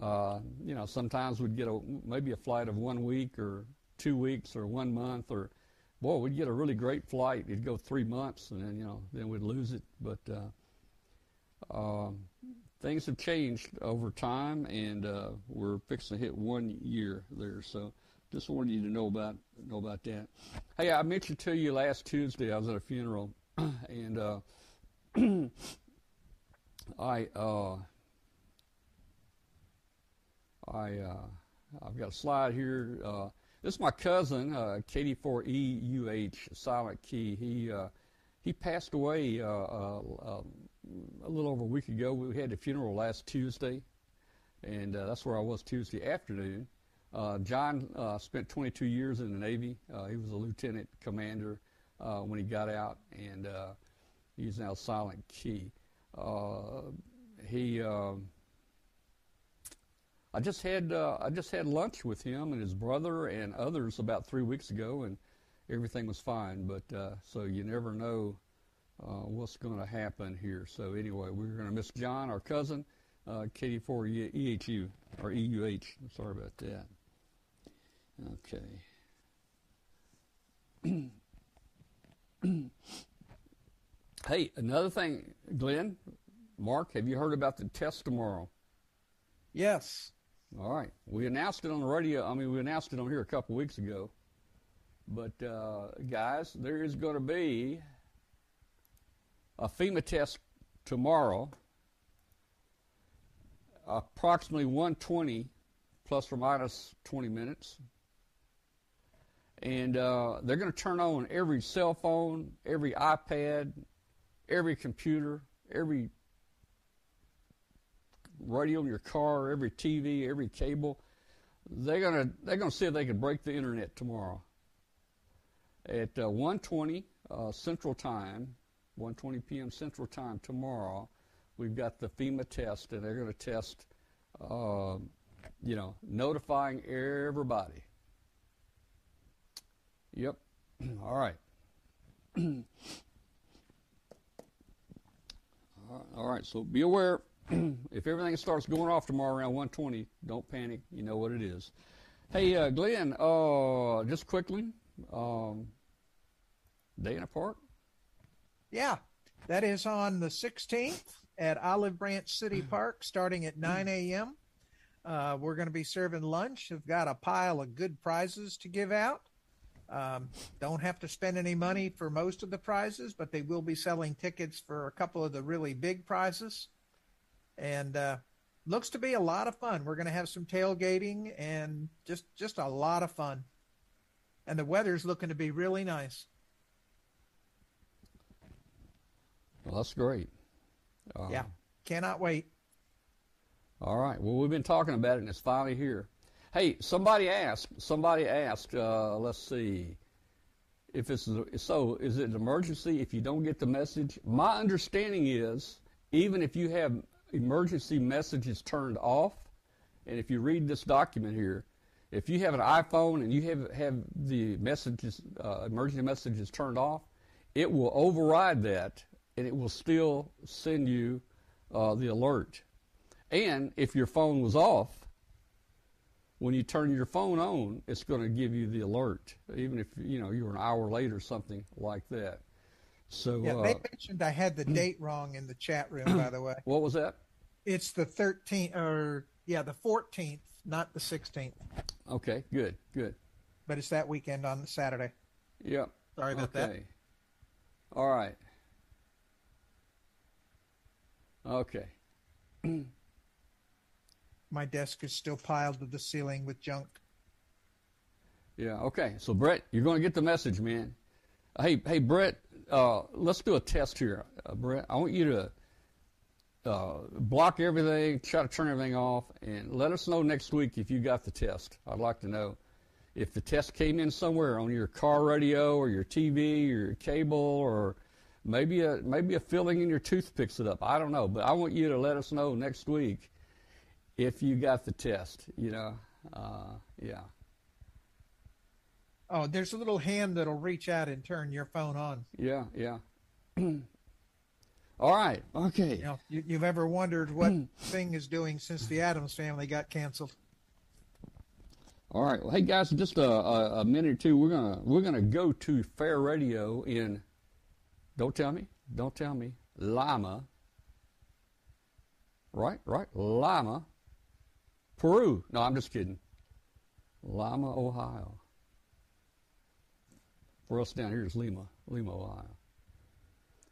uh, you know sometimes we'd get a maybe a flight of one week or two weeks or one month or boy we'd get a really great flight. It'd go three months and then you know then we'd lose it, but. Uh, um, things have changed over time, and uh, we're fixing to hit one year there. So, just wanted you to know about know about that. Hey, I mentioned to you last Tuesday I was at a funeral, and uh, I uh, I uh, I've got a slide here. Uh, this is my cousin, uh, KD4EUH, Silent Key. He uh, he passed away um, a little over a week ago. We had a funeral last Tuesday, and that's where I was Tuesday afternoon. Uh, John uh, spent 22 years in the Navy. Uh, he was a lieutenant commander when he got out, and he's now Silent Key. He, um I just had uh, I just had lunch with him and his brother and others about three weeks ago, and everything was fine. But uh, so you never know uh, what's going to happen here. So anyway, we're going to miss John, our cousin, uh, KD4 EHU or EUH. Sorry about that. Okay. hey, another thing, Glenn, Mark, have you heard about the test tomorrow? Yes. All right. We announced it on the radio. I mean, we announced it on here a couple weeks ago. But, uh, guys, there is going to be a FEMA test tomorrow, approximately 120 plus or minus 20 minutes. And uh, they're going to turn on every cell phone, every iPad, every computer, every radio in your car, every TV, every cable. They're to they're to see if they can break the internet tomorrow at uh, 1:20 uh, Central Time, 1:20 p.m. Central Time tomorrow. We've got the FEMA test, and they're to test, uh, you know, notifying everybody. Yep. All right. All right. So be aware. if everything starts going off tomorrow around 1:20, don't panic. You know what it is. Hey, uh, Glenn. Uh, just quickly, um, day in a park. Yeah, that is on the 16th at Olive Branch City Park, starting at 9 a.m. Uh, we're going to be serving lunch. We've got a pile of good prizes to give out. Um, don't have to spend any money for most of the prizes, but they will be selling tickets for a couple of the really big prizes. And uh, looks to be a lot of fun. We're going to have some tailgating and just just a lot of fun. And the weather's looking to be really nice. Well, that's great. Uh, Yeah, cannot wait. All right. Well, we've been talking about it, and it's finally here. Hey, somebody asked. Somebody asked. Uh, let's see. if it's so, is it an emergency if you don't get the message? My understanding is even if you have emergency messages turned off, and if you read this document here, if you have an iPhone and you have have the messages, uh, emergency messages turned off, it will override that, and it will still send you uh, the alert. And if your phone was off, when you turn your phone on, it's going to give you the alert, even if you know you were an hour late or something like that. So, Yeah, uh, they mentioned I had the date wrong in the chat room, by the way. what was that? It's the 13th, or yeah, the 14th, not the 16th, Okay, good, good. but it's that weekend on Saturday. Yep. Sorry about okay. that. All right. Okay. My desk is still piled to the ceiling with junk. Yeah. Okay. So Brett, you're going to get the message, man. Hey, hey, Brett. Uh, let's do a test here, uh, Brett. I want you to uh, block everything, try to turn everything off, and let us know next week if you got the test. I'd like to know if the test came in somewhere on your car radio or your TV or your cable or maybe a maybe a filling in your tooth picks it up. I don't know, but I want you to let us know next week if you got the test. You know, uh, yeah. Oh, there's a little hand that'll reach out and turn your phone on. Yeah, yeah. All right. Okay. You know, you, you've ever wondered what thing is doing since the Addams family got canceled? All right. Well, hey guys, just a, a, a minute or two. We're gonna we're gonna go to Fair Radio in. Don't tell me. Don't tell me. Lima. Right. Right. Lima. Peru. No, I'm just kidding. Lima, Ohio. For us down here is Lima, Lima, Ohio.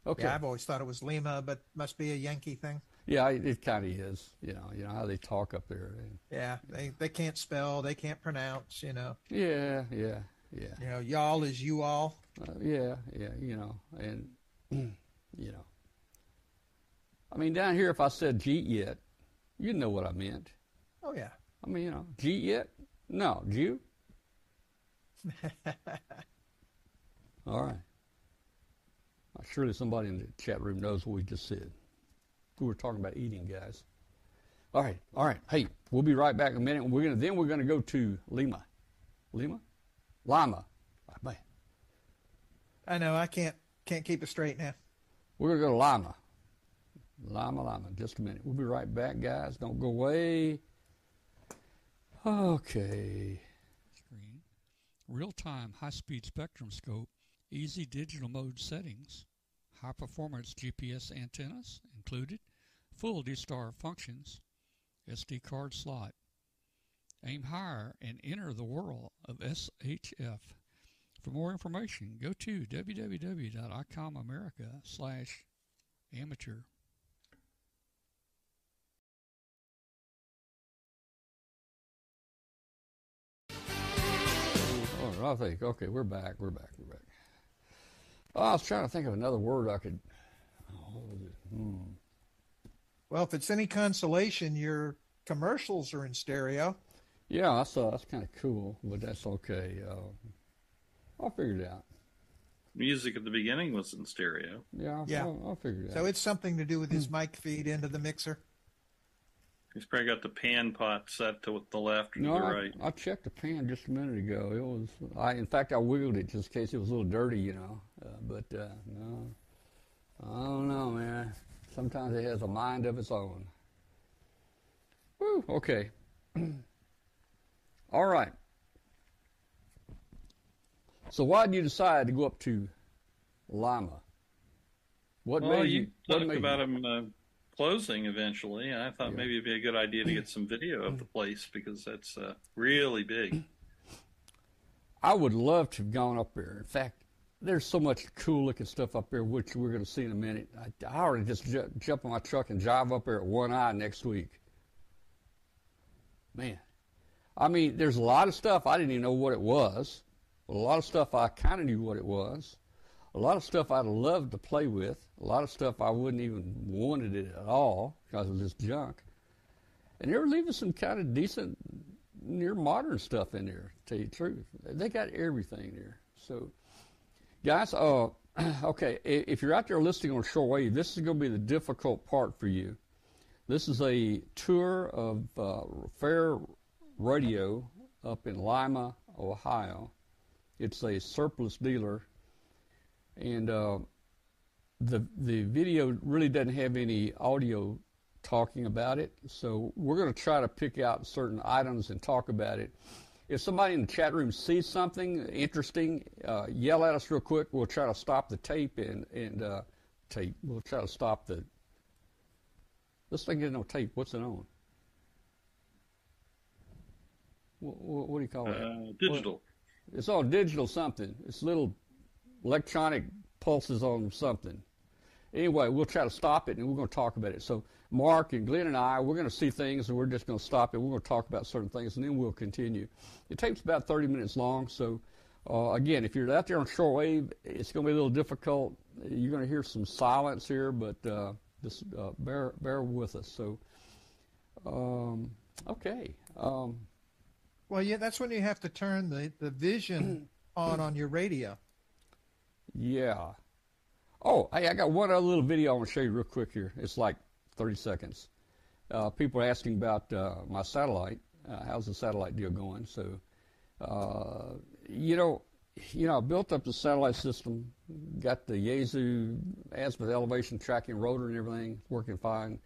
Okay. Yeah, I've always thought it was Lima, but must be a Yankee thing. Yeah, it, kind of is. You know, you know how they talk up there. Yeah, they they can't spell, they can't pronounce. You know, Yeah, yeah, yeah. you know, y'all is you all. Uh, yeah, yeah, you know, and you know, I mean, down here, if I said "jeet yet," you know what I meant. Oh yeah. I mean, you know, "jeet yet"? No, Jew. All right. Surely somebody in the chat room knows what we just said. We were talking about eating, guys. All right, all right. Hey, we'll be right back in a minute. We're gonna then we're gonna go to Lima, Lima, Lima. Bye. I know. I can't can't keep it straight now. We're going to go to Lima. Lima, Lima. Just a minute. We'll be right back, guys. Don't go away. Okay. screen, real-time high-speed spectrum scope, easy digital mode settings, high-performance GPS antennas included, full D-Star functions, SD card slot. Aim higher and enter the world of SHF. For more information, go to www.icomamerica slash amateur. Oh, I think. Okay, we're back. We're back. We're back. Oh, I was trying to think of another word I could. Oh, what was it? Hmm. Well, if it's any consolation, your commercials are in stereo. Yeah, that's uh, that's kind of cool, but that's okay. Uh, I'll figure it out. Music at the beginning was in stereo. Yeah, I'll, Yeah. I'll, I'll figure it So out. So it's something to do with his mic feed into the mixer. He's probably got the pan pot set to the left or No, the I, right. I checked the pan just a minute ago. It was, I in fact, I wiggled it just in case it was a little dirty, you know. Uh, but uh, no, I don't know, man. Sometimes it has a mind of its own. Woo, okay. All right. So why did you decide to go up to Lima? What well, made you you? Talked about you? him uh, closing eventually, and I thought Yeah. maybe it'd be a good idea to get some video of the place because that's uh, really big. I would love to have gone up there. In fact, there's so much cool looking stuff up there, which we're going to see in a minute. I, I already just ju- jump in my truck and drive up there at one eye next week. Man, I mean, there's a lot of stuff I didn't even know what it was. A lot of stuff I kind of knew what it was. A lot of stuff I'd love to play with. A lot of stuff I wouldn't even wanted it at all because of this junk. And they were leaving some kind of decent, near modern stuff in there. To tell you the truth, they got everything there. So Guys, uh, okay, if you're out there listening on shortwave, this is going to be the difficult part for you. This is a tour of uh, Fair Radio up in Lima, Ohio. It's a surplus dealer, and uh, the the video really doesn't have any audio talking about it. So we're going to try to pick out certain items and talk about it. If somebody in the chat room sees something interesting, uh, yell at us real quick. We'll try to stop the tape and and uh, tape. We'll try to stop the. This thing isn't on tape. What's it on? What, what, do you call it? Uh, digital. It's all digital something. It's little electronic pulses on something. Anyway, we'll try to stop it and we're going to talk about it. So Mark and Glenn and I, we're going to see things and we're just going to stop it. We're going to talk about certain things and then we'll continue. It takes about 30 minutes long. So uh, again, if you're out there on shortwave, it's going to be a little difficult. You're going to hear some silence here, but uh, just uh, bear bear with us. So um, okay. Um, Well, yeah, that's when you have to turn the, the vision on on your radio. Yeah. Oh, hey, I got one other little video I want to show you real quick here. It's like 30 seconds. Uh, people are asking about uh, my satellite. Uh, how's the satellite deal going? So, uh, you know, you know, I built up the satellite system, got the Yaesu azimuth elevation tracking rotor and everything working fine.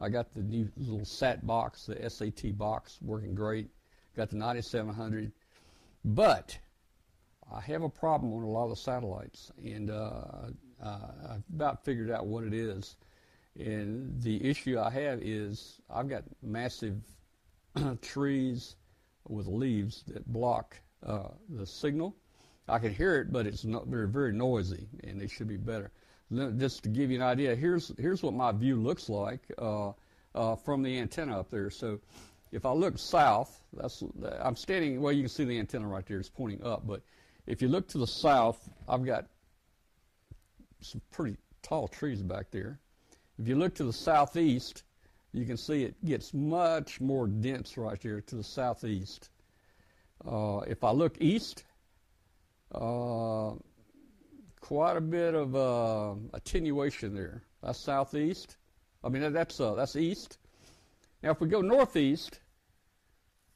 I got the new little SAT box, the SAT box, working great. Got the 9700, but I have a problem on a lot of the satellites, and uh, I've about figured out what it is. And the issue I have is I've got massive trees with leaves that block uh, the signal. I can hear it, but it's not very very noisy, and it should be better. Just to give you an idea, here's here's what my view looks like uh, uh, from the antenna up there. So if I look south, that's I'm standing. Well, you can see the antenna right there. It's pointing up, but if you look to the south, I've got some pretty tall trees back there. If you look to the southeast, you can see it gets much more dense right there to the southeast. Uh, if I look east, uh, quite a bit of uh, attenuation there. That's southeast. I mean, that's uh, that's east. Now, if we go northeast,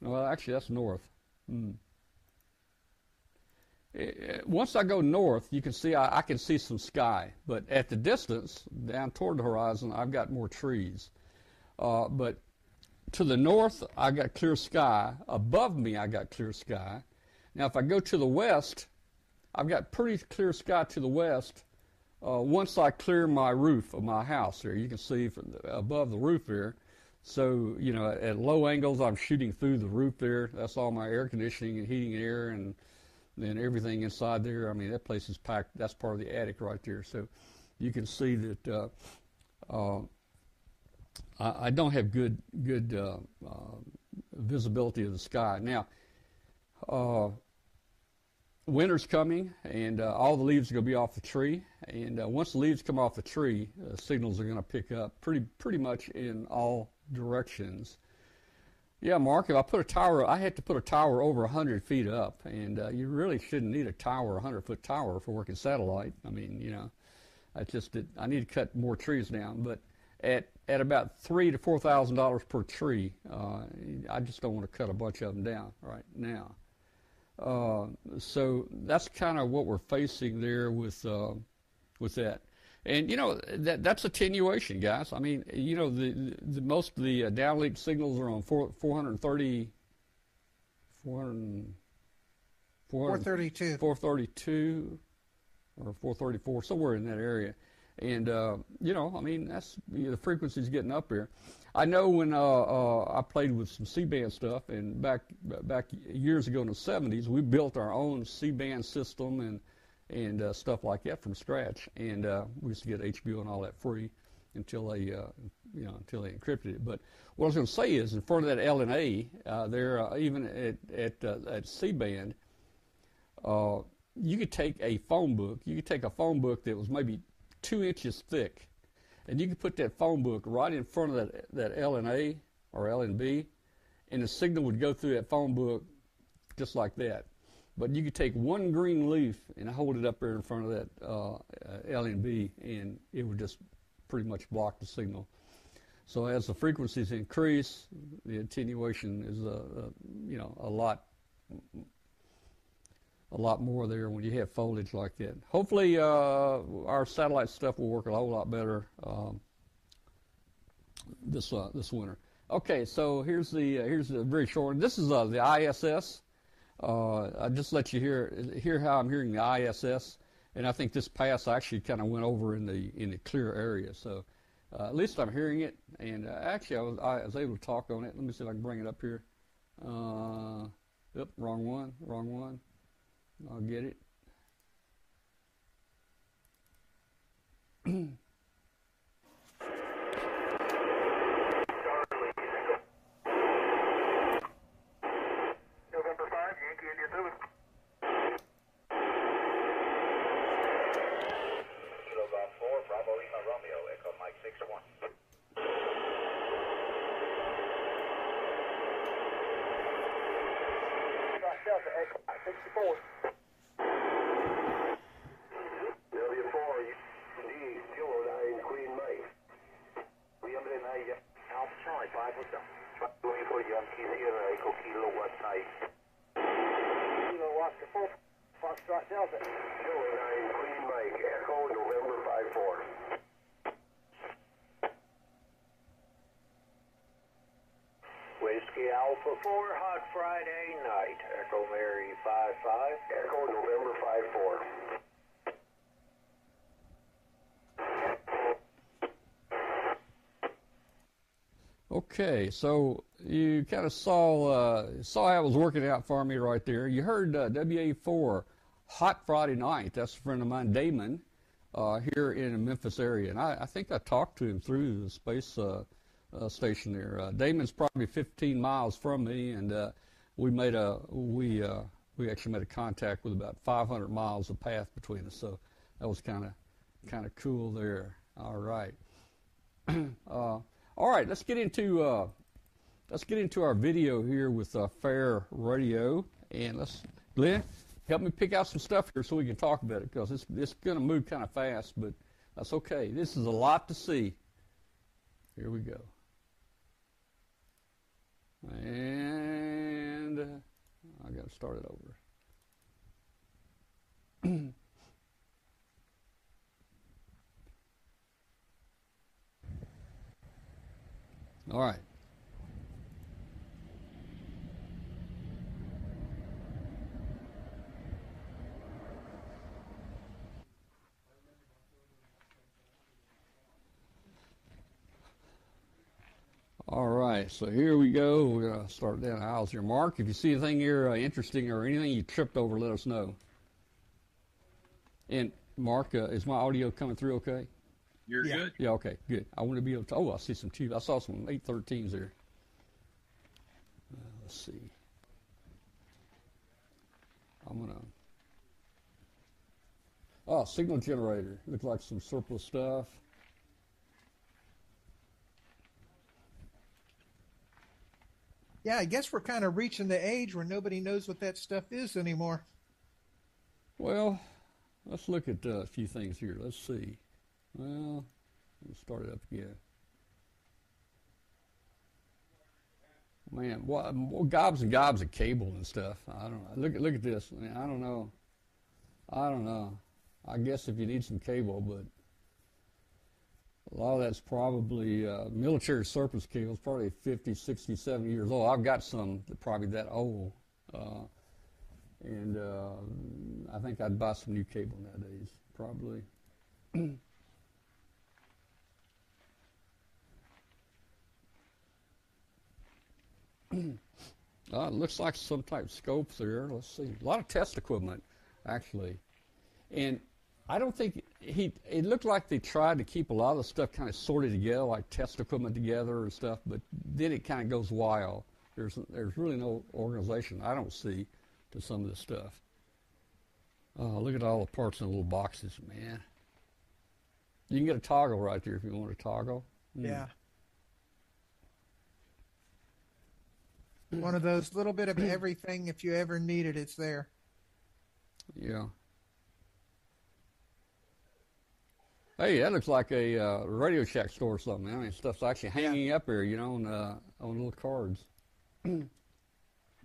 well, actually, that's north. Hmm. Eh, once I go north, you can see I, I can see some sky, but at the distance, down toward the horizon, I've got more trees. Uh, but to the north, I got clear sky. Above me, I got clear sky. Now, if I go to the west, I've got pretty clear sky to the west. Uh, once I clear my roof of my house here, you can see from the, above the roof here. So, you know, at low angles, I'm shooting through the roof there. That's all my air conditioning and heating and air and then everything inside there. I mean, that place is packed. That's part of the attic right there. So you can see that uh, uh, I, I don't have good good uh, uh, visibility of the sky. Now, uh, winter's coming, and uh, all the leaves are going to be off the tree. And once the leaves come off the tree, signals are going to pick up pretty pretty much in all directions. Yeah, Mark, if I put a tower, I had to put a tower over 100 feet up, and uh, you really shouldn't need a tower, a 100 foot tower for working satellite. I mean, you know, I just did, I need to cut more trees down, but at at about three to four thousand dollars per tree, uh, I just don't want to cut a bunch of them down right now. Uh, so that's kind of what we're facing there with uh, with that. And you know that that's attenuation, guys. I mean, you know the the, the most of the uh, downlink signals are on four, 430, 400, 432. 432 or 434, somewhere in that area. And uh, you know, I mean, that's you know, the frequency's getting up here. I know when uh, uh, I played with some C-band stuff, and back back years ago in the 70s, we built our own C-band system and and uh, stuff like that from scratch. And uh, we used to get HBO and all that free until they uh, you know until they encrypted it. But what I was going to say is, in front of that LNA, uh, there uh, even at at, uh, at C-band, uh, you could take a phone book. You could take a phone book that was maybe two inches thick, and you could put that phone book right in front of that that LNA or LNB, and the signal would go through that phone book just like that. But you could take one green leaf and hold it up there in front of that uh, uh, LNB, and it would just pretty much block the signal. So as the frequencies increase, the attenuation is a, a you know a lot a lot more there when you have foliage like that. Hopefully, uh, our satellite stuff will work a whole lot better um, this uh, this winter. Okay, so here's the uh, here's a very short. This is uh, the ISS. Uh, I just let you hear hear how I'm hearing the ISS, and I think this pass actually kind of went over in the in the clear area. So uh, at least I'm hearing it, and uh, actually I was I was able to talk on it. Let me see if I can bring it up here. Uh, yep, wrong one, wrong one. I'll get it. Okay, so you kind of saw uh, saw how it was working out for me right there. You heard uh, WA4 Hot Friday Night. That's a friend of mine, Damon, uh, here in the Memphis area, and I, I think I talked to him through the space uh, uh, station there. Uh, Damon's probably 15 miles from me, and uh, we made a we uh, we actually made a contact with about 500 miles of path between us. So that was kind of kind of cool there. All right. all right, let's get into uh, let's get into our video here with uh, Fair Radio, and let's Glenn help me pick out some stuff here so we can talk about it because it's it's going to move kind of fast, but that's okay. This is a lot to see. Here we go, and I got to start it over. All right. All right, so here we go. We're going to start down the aisles here. Mark, if you see anything here uh, interesting or anything you tripped over, let us know. And Mark, uh, is my audio coming through okay? You're Yeah. good. Yeah, okay, good. I want to be able to. Oh, I see some tubes. I saw some 813s there. Uh, let's see. I'm gonna. Oh, signal generator. Looks like some surplus stuff. Yeah, I guess we're kind of reaching the age where nobody knows what that stuff is anymore. Well, let's look at uh, a few things here. Let's see. Well, let's start it up again. Man, what, gobs and gobs of cable and stuff. I don't know. Look look at this. I, mean, I don't know. I don't know. I guess if you need some cable, but a lot of that's probably uh, military surplus cable. It's probably 50, 60, 70 years old. I've got some that probably that old. Uh, and uh, I think I'd buy some new cable nowadays, probably. Uh, it looks like some type of scope there. Let's see. A lot of test equipment, actually. And I don't think he. It looked like they tried to keep a lot of the stuff kind of sorted together, like test equipment together and stuff. But then it kind of goes wild. There's there's really no organization I don't see to some of this stuff. Oh, look at all the parts in the little boxes, man. You can get a toggle right there if you want a toggle. Mm. Yeah. One of those little bit of everything. If you ever need it, it's there. Yeah. Hey, that looks like a uh, Radio Shack store or something. I mean, stuff's actually hanging up here, you know, on uh, on little cards.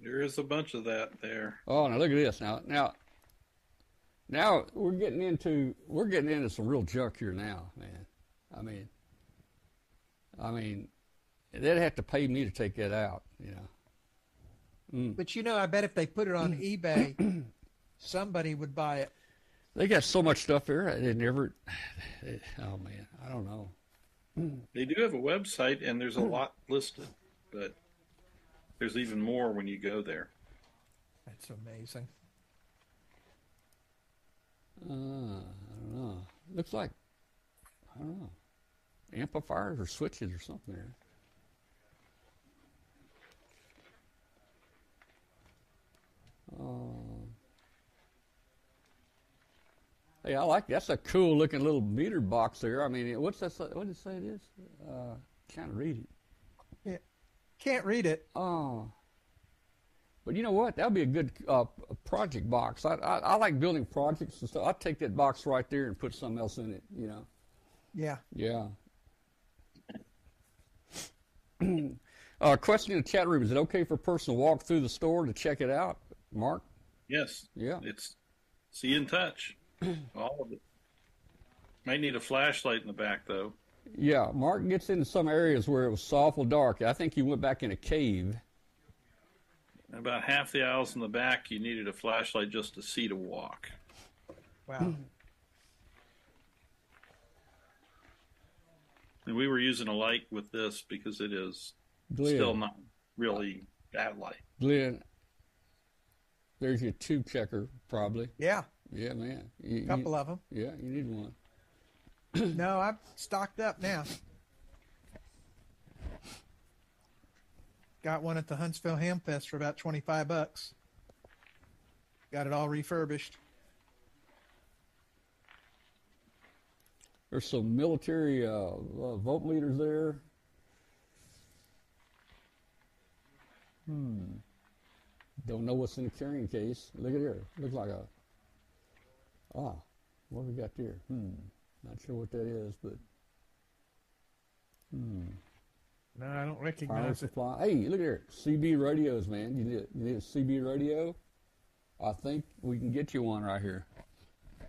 There is a bunch of that there. Oh, now look at this. Now, now, now we're getting into we're getting into some real junk here now, man. I mean, I mean, they'd have to pay me to take that out, you know. Mm. But you know, I bet if they put it on mm. eBay, somebody would buy it. They got so much stuff here. They never. oh man, I don't know. They do have a website, and there's a mm. lot listed, but there's even more when you go there. That's amazing. Uh, I don't know. Looks like I don't know amplifiers or switches or something there. Uh, hey, I like that's a cool looking little meter box there. I mean, what's that? What did it say it is? Uh, can't read it. Yeah, can't read it. Oh. But you know what? That'd be a good uh, project box. I, I I like building projects and stuff. I'd take that box right there and put something else in it. You know. Yeah. Yeah. uh, question in the chat room: Is it okay for a person to walk through the store to check it out, Mark? Yes. Yeah. It's see in touch. All of it. Might need a flashlight in the back though. Yeah. Mark gets into some areas where it was so awful dark. I think he went back in a cave. About half the aisles in the back, you needed a flashlight just to see to walk. Wow. And we were using a light with this because it is Glenn, still not really that light. Glenn, there's your tube checker, probably. Yeah. Yeah, man. You, A couple of them. Yeah, you need one. No, I'm stocked up now. Got one at the Huntsville Ham Fest for about 25 bucks. Got it all refurbished. There's some military uh, uh, voltmeters there. Hmm. Don't know what's in the carrying case. Look at here. Looks like a. Ah, what we got there? Hmm. Not sure what that is, but. Hmm. No, I don't recognize it. supply. Hey, look at here. CB radios, man. You need, you need a CB radio? I think we can get you one right here.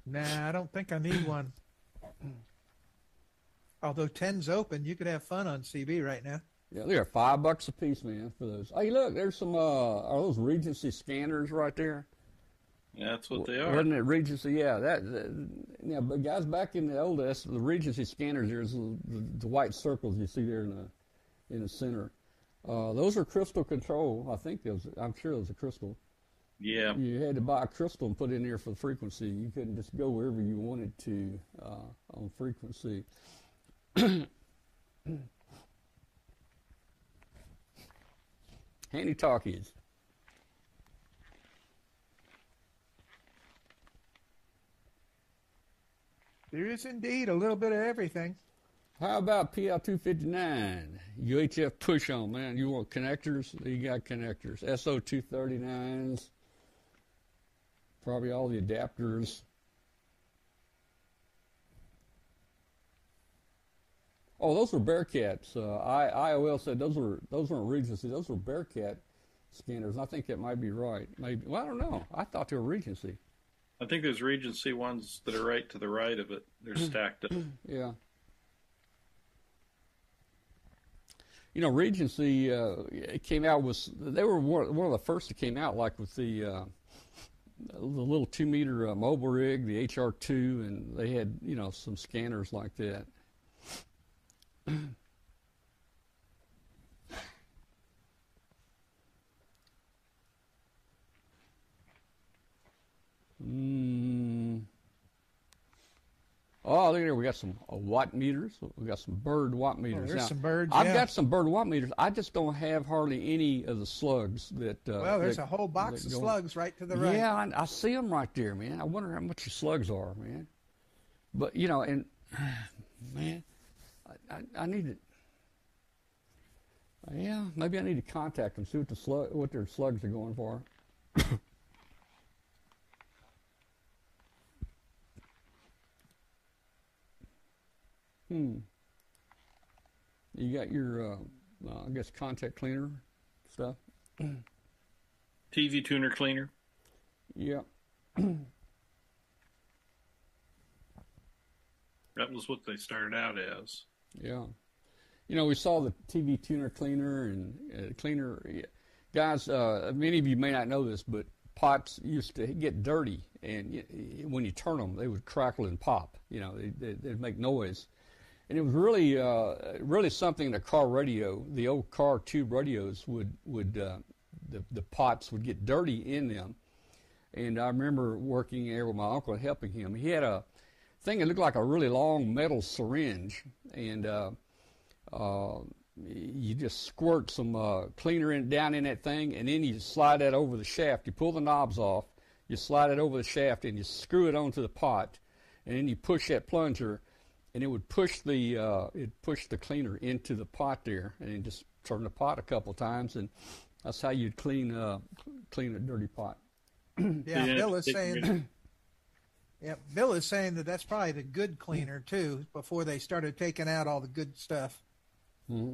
Nah, I don't think I need one. Although 10's open, you could have fun on CB right now. Yeah, they're five bucks a piece, man, for those. Hey, look, there's some. Uh, are those Regency scanners right there? Yeah, That's what they are. Wasn't it Regency? Yeah, that. that yeah, but guys, back in the old days, the Regency scanners, there's the, the, white circles you see there in the in the center. Uh, those are crystal control. I think those. I'm sure those are crystal. Yeah. You had to buy a crystal and put it in there for the frequency. You couldn't just go wherever you wanted to uh, on frequency. Handy talkies. There is indeed a little bit of everything. How about PL259? UHF push on, man. You want connectors? You got connectors. SO239s. Probably all the adapters. Oh, those were Bearcats. Uh, I, IOL said those were those weren't Regency. Those were Bearcat scanners. I think that might be right. Maybe. Well, I don't know. I thought they were Regency. I think there's Regency ones that are right to the right of it. They're stacked up. Yeah. You know, Regency uh, it came out with they were one one of the first that came out, like with the uh, the little two meter uh, mobile rig, the HR2, and they had you know some scanners like that. Mm. Oh, look at there. We got some uh, watt meters. We got some bird watt meters. there's Now, some birds, I've yeah. got some bird watt meters. I just don't have hardly any of the slugs that. Uh, Well, there's that- a whole box of slugs right to the right. Yeah, I, I see them right there, man. I wonder how much the slugs are, man. But you know, and man, I, I, I need to. Uh, yeah, maybe I need to contact them, see what the slug, what their slugs are going for. hmm. You got your, uh, uh, I guess, contact cleaner stuff. TV tuner cleaner. Yeah. that was what they started out as. Yeah. You know, we saw the TV tuner cleaner and uh, cleaner. Guys, uh, many of you may not know this, but pots used to get dirty, and y- y- when you turn them, they would crackle and pop. You know, they, they'd make noise. And it was really, uh, really something the car radio, the old car tube radios would, would uh, the, the pots would get dirty in them. And I remember working there with my uncle and helping him. He had a thing that looked like a really long metal syringe, and uh, uh, you just squirt some uh, cleaner in down in that thing, and then you slide that over the shaft. You pull the knobs off, you slide it over the shaft, and you screw it onto the pot, and then you push that plunger, and it would push the uh, it push the cleaner into the pot there, and then just turn the pot a couple times, and that's how you'd clean uh, clean a dirty pot. Yeah, Yeah, Bill is take saying. Rid- Yeah, Bill is saying that that's probably the good cleaner too. Before they started taking out all the good stuff. Mm-hmm.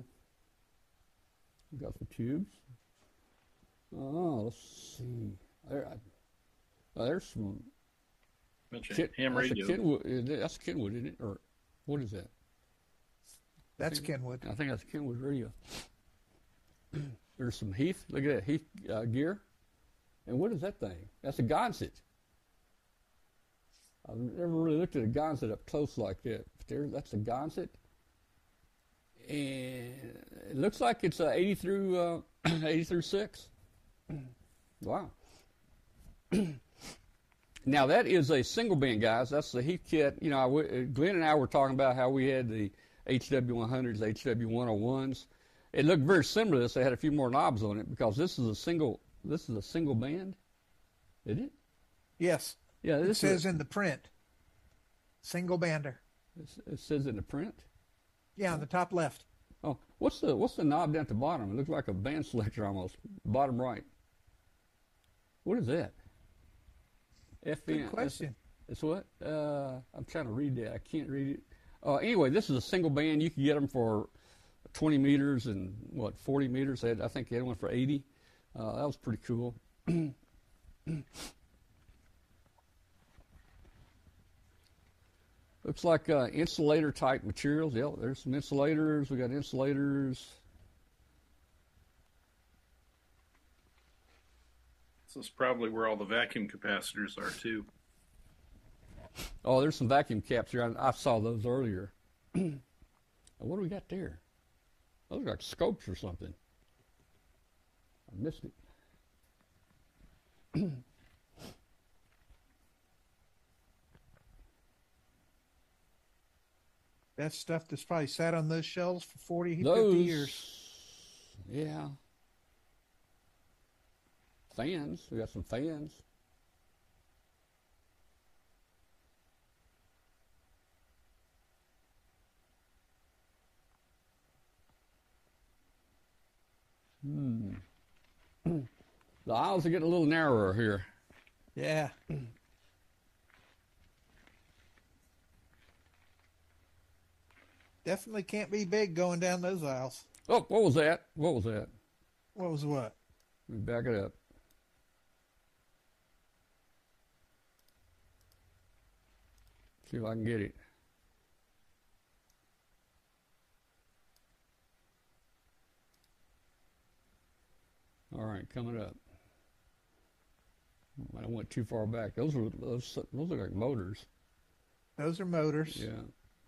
We got some tubes. Oh, let's see. There, I, oh, there's some. Bunch of Kit, ham that's, a radio. Kenwood, is it- that's Kenwood, isn't it? Or what is that? That's Kenwood. I think that's Kenwood radio. There's some Heath. Look at that Heath uh, gear. And what is that thing? That's a Gonset. I've never really looked at a Gonset up close like that. But there, that's a Gonset. And it looks like it's uh, 80 through uh, 80 through six. Wow. Now that is a single band, guys. That's the Heathkit. You know, w- Glenn and I were talking about how we had the HW100s, HW101s. It looked very similar to this. They had a few more knobs on it because this is a single. This is a single band, isn't it? Yes, Yeah, it this says is. in the print. Single bander. It says in the print. Yeah, on the top left. Oh, what's the what's the knob down at the bottom? It looks like a band selector almost. Bottom right. What is that? FN. Good question. It's what? Uh, I'm trying to read that. I can't read it. Uh, anyway, this is a single band. You can get them for 20 meters and what 40 meters. They had, I think they had one for 80. Uh, that was pretty cool. Looks like uh, insulator type materials. Yeah, there's some insulators. We got insulators. This is probably where all the vacuum capacitors are too. Oh, there's some vacuum caps here. I, I saw those earlier. what do we got there? Those are like scopes or something. I missed it. That's stuff that's probably sat on those shelves for 40, 50 years. yeah. Fans. We got some fans. Hmm. the aisles are getting a little narrower here. Yeah. Definitely can't be big going down those aisles. Oh, what was that? What was that? What was what? Let me back it up. See if I can get it. All right, coming up. I don't went too far back. Those are those those look like motors. Those are motors.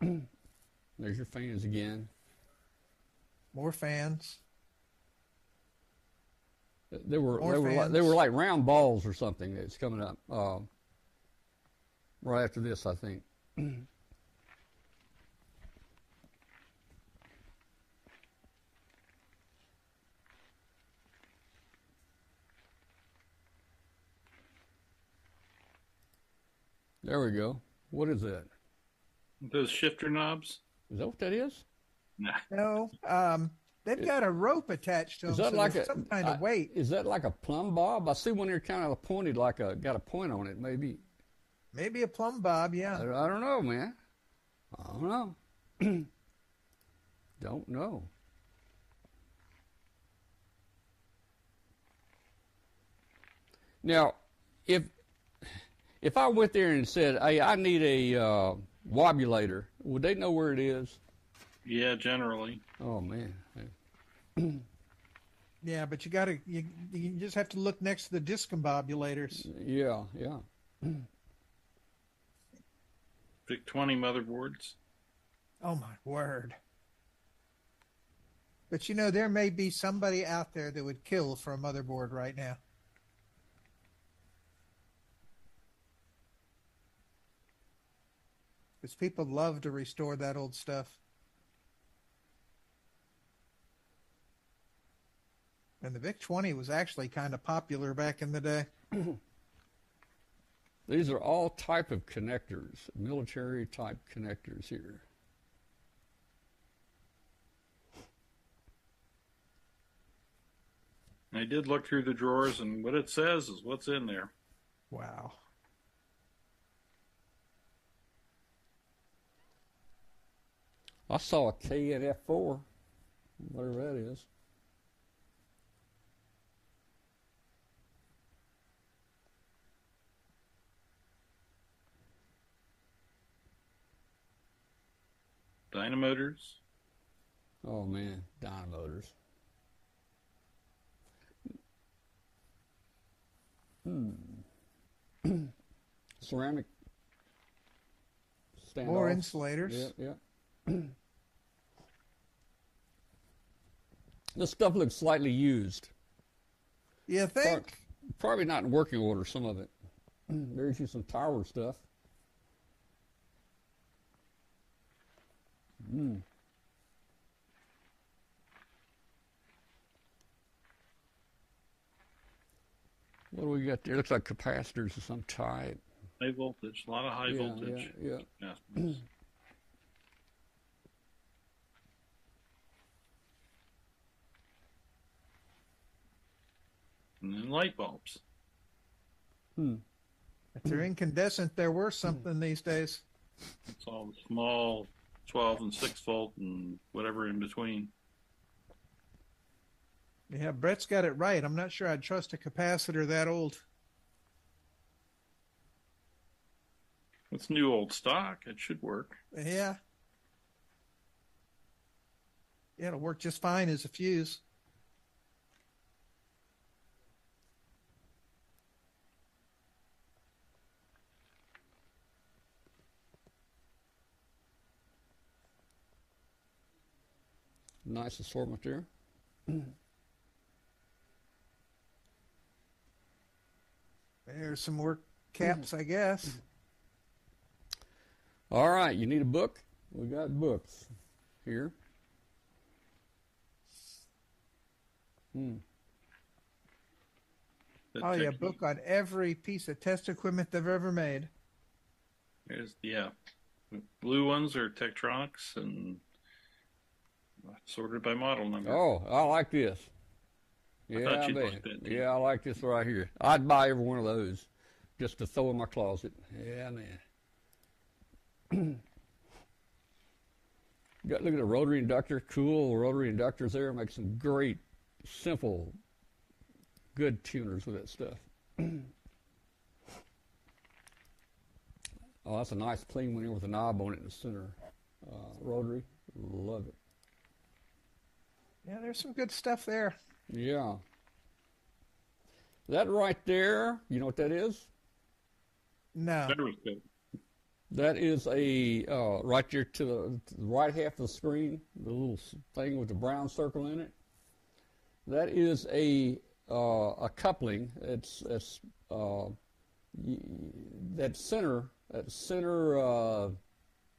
Yeah. There's your fans again. More fans. They were More they were like, they were like round balls or something. That's coming up um, right after this, I think. There we go. What is that? Those shifter knobs. Is that what that is? Nah. No, um, they've got a rope attached to them. Is that so like a some kind I- of weight? Is that like a plumb bob? I see one here kind of pointed, like a got a point on it. Maybe Maybe a plumb bob. I, Yeah. I don't know, man. I don't know. Don't know. Now, if if I went there and said, "Hey, I need a uh, wobulator," would they know where it is? Yeah, generally. Oh man, Yeah, but you got to you, you just have to look next to the discombobulators. yeah, yeah. VIC 20 motherboards. Oh my word. But you know, there may be somebody out there that would kill for a motherboard right now. Because people love to restore that old stuff. And the VIC 20 was actually kind of popular back in the day. These are all type of connectors, military type connectors here. I did look through the drawers, and what it says is what's in there. Wow. I saw a KNF4, whatever that is. Dynamotors. Oh man, dynamotors. Hmm. Ceramic standoffs. More insulators. Yeah, yeah. this stuff looks slightly used. You think? Probably not in working order, some of it. There's you some tower stuff. Mm. What do we got there? Looks like capacitors of some type. High voltage. A lot of high yeah, voltage. Yeah, yeah. and then light bulbs. Hmm. If they're incandescent, they're worth something these days. It's all small 12 and 6 volt and whatever in between. Yeah, Brett's got it right. I'm not sure I'd trust a capacitor that old. It's new old stock. It should work. Yeah. Yeah, it'll work just fine as a fuse. Nice assortment there. There's some more caps, I guess. All right, you need a book? We got books here. Hmm. Oh yeah, book on every piece of test equipment they've ever made. There's, yeah. The blue ones are Tektronix and sorted by model number. Oh, I like this. I Yeah, I bet. like yeah, I like this right here. I'd buy every one of those just to throw in my closet. Yeah, man. Got look at the rotary inductor, cool rotary inductors there. Make some great, simple, good tuners with that stuff. oh, that's a nice clean one here with a knob on it in the center. Uh, rotary, love it. Yeah, there's some good stuff there. Yeah. That right there, you know what that is? No. That is a uh, right there to the, to the right half of the screen, the little thing with the brown circle in it. That is a uh, a coupling. It's it's uh, that center that center uh,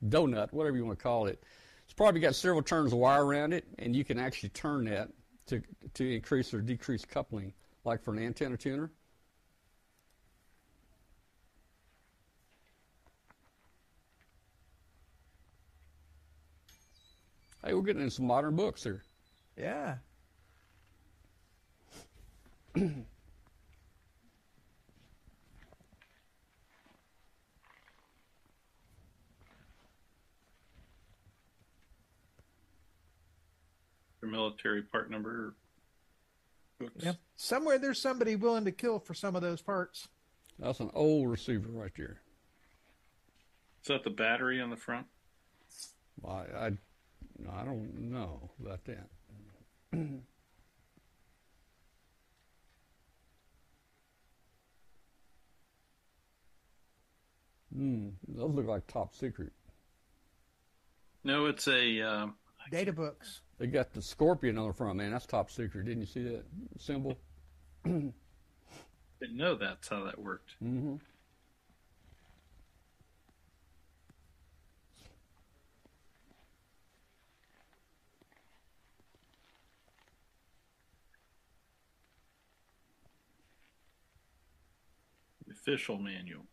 donut, whatever you want to call it. It's probably got several turns of wire around it, and you can actually turn that to to increase or decrease coupling, like for an antenna tuner. Hey, we're getting into some modern books here. Yeah. military part number books. Yeah. Somewhere there's somebody willing to kill for some of those parts. That's an old receiver right there. Is that the battery on the front? I, I, I don't know about that. Hmm, those look like top secret. No, it's a. Um, Data books. They got the scorpion on the front, man. That's top secret. Didn't you see that symbol? didn't know that's how that worked. Mm-hmm. Official manual.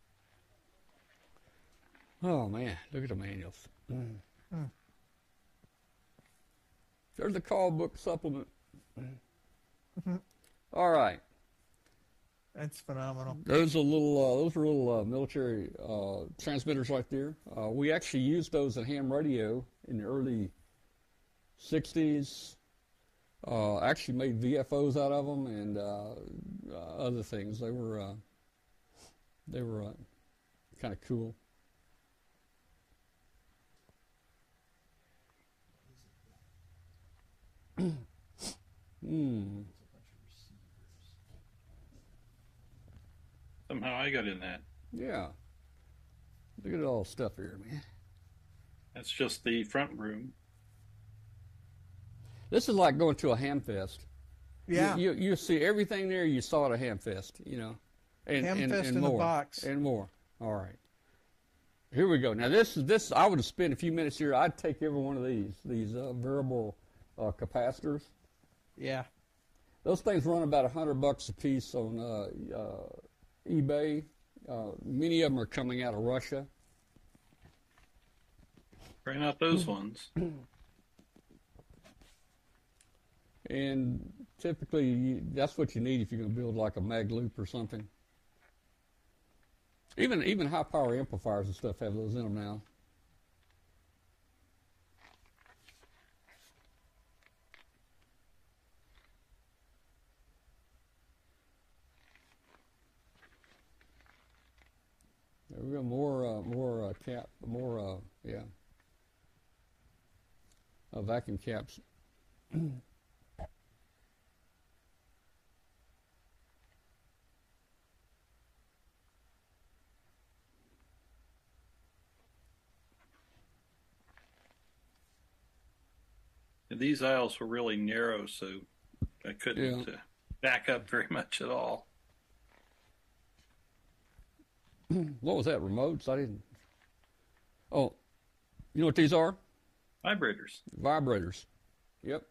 Oh man, look at the manuals. Mm. Hmm. There's the call book supplement. Mhm. All right, That's phenomenal. those are little, uh, those are little uh, military uh, transmitters right there. Uh, we actually used those in ham radio in the early '60s. Uh, actually made VFOs out of them and uh, uh, other things. They were, uh, they were uh, kind of cool. Hmm. Somehow I got in that. Yeah. Look at all the stuff here, man. That's just the front room. This is like going to a ham fest. Yeah. You, you, you see everything there you saw at a ham fest, you know. And, Ham and, fest and in a more. box. And more. All right. Here we go. Now this is this I would have spent a few minutes here. I'd take every one of these, these uh, variable uh, capacitors. Yeah. Those things run about a hundred bucks a piece on uh, uh, eBay. Uh, many of them are coming out of Russia. Try not those ones. And typically, you, that's what you need if you're going to build like a mag loop or something. Even even high power amplifiers and stuff have those in them now. We go. More uh, more uh, cap. More uh, yeah. Uh, vacuum caps. These aisles were really narrow, so I couldn't Yeah. uh, back up very much at all. What was that? Remotes? I didn't. Oh, you know what these are? Vibrators, Vibrators. Yep.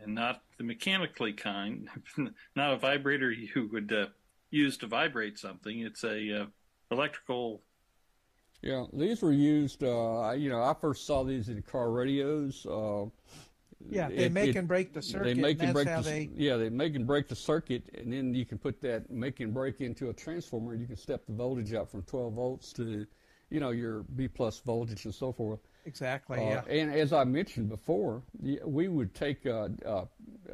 and not the mechanically kind. not a vibrator you would uh, use to vibrate something. It's a uh, electrical. Yeah, these were used. Uh, I- you know, I first saw these in car radios. Yeah. They it- make it- and break the circuit. They make and and break the, they. yeah, they make and break the circuit, and then you can put that make and break into a transformer. You can step the voltage up from 12 volts to, you know, your B plus voltage and so forth. Exactly. Uh, yeah. And as I mentioned before, we would take uh, uh,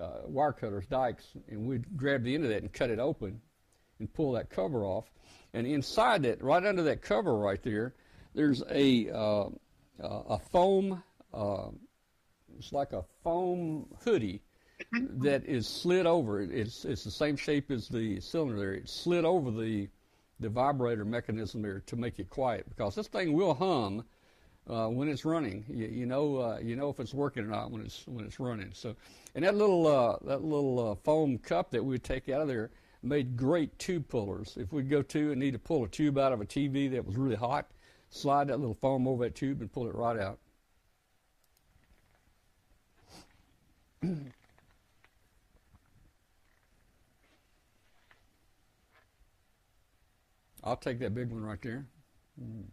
uh, wire cutters, dikes, and we'd grab the end of that and cut it open and pull that cover off. And inside that, right under that cover right there, there's a, uh, uh, a foam, uh, it's like a foam hoodie that is slid over. It's, it's the same shape as the cylinder there. It's slid over the, the vibrator mechanism there to make it quiet because this thing will hum uh, when it's running. You, you know, uh, you know if it's working or not when it's when it's running. So, and that little uh, that little uh, foam cup that we would take out of there made great tube pullers. If we go to and need to pull a tube out of a TV that was really hot, slide that little foam over that tube and pull it right out. I'll take that big one right there. Mm.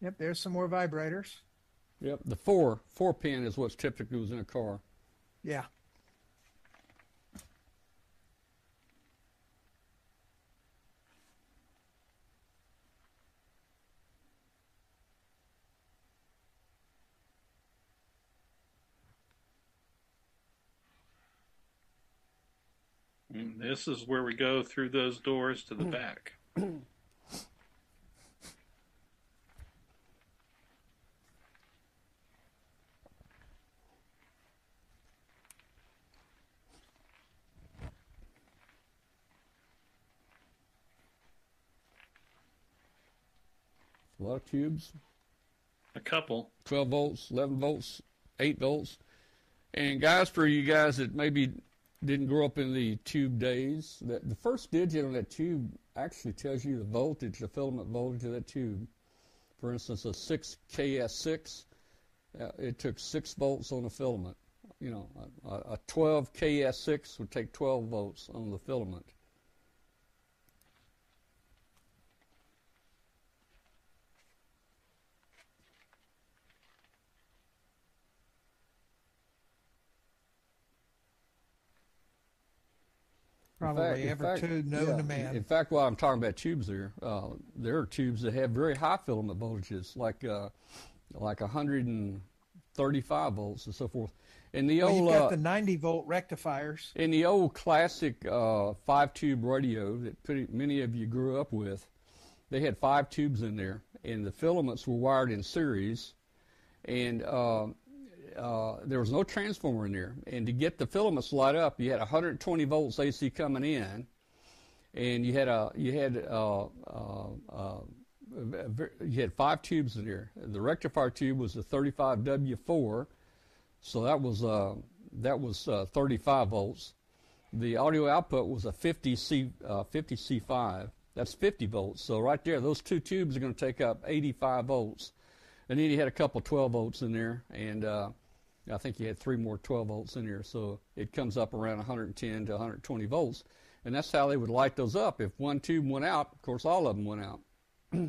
Yep. There's some more vibrators. Yep, the four four pin is what's typically was in a car. Yeah. And this is where we go through those doors to the mm. back. A lot of tubes. A couple. 12 volts, 11 volts, 8 volts. And guys, for you guys that maybe didn't grow up in the tube days, that the first digit on that tube actually tells you the voltage, the filament voltage of that tube. For instance, a 6KS6, uh, it took 6 volts on the filament. You know, a, a 12KS6 would take 12 volts on the filament. Probably fact- tube known yeah, to man. In fact, while I'm talking about tubes there, uh, there are tubes that have very high filament voltages, like uh, like 135 volts and so forth. In the well, old you've got uh, the 90 volt rectifiers. in the old classic uh, five tube radio that pretty, many of you grew up with, they had five tubes in there, and the filaments were wired in series, and uh, there was no transformer in there. And to get the filaments light up, you had 120 volts AC coming in, and you had a you had uh, a ver- you had five tubes in there. The rectifier tube was a 35W4, so that was uh, that was uh, 35 volts. The audio output was a 50C uh, 50C5. That's 50 volts. So right there, those two tubes are going to take up 85 volts. And then you had a couple 12 volts in there, and uh, I think you had three more 12 volts in there. So it comes up around 110 to 120 volts, and that's how they would light those up. If one tube went out, of course, all of them went out.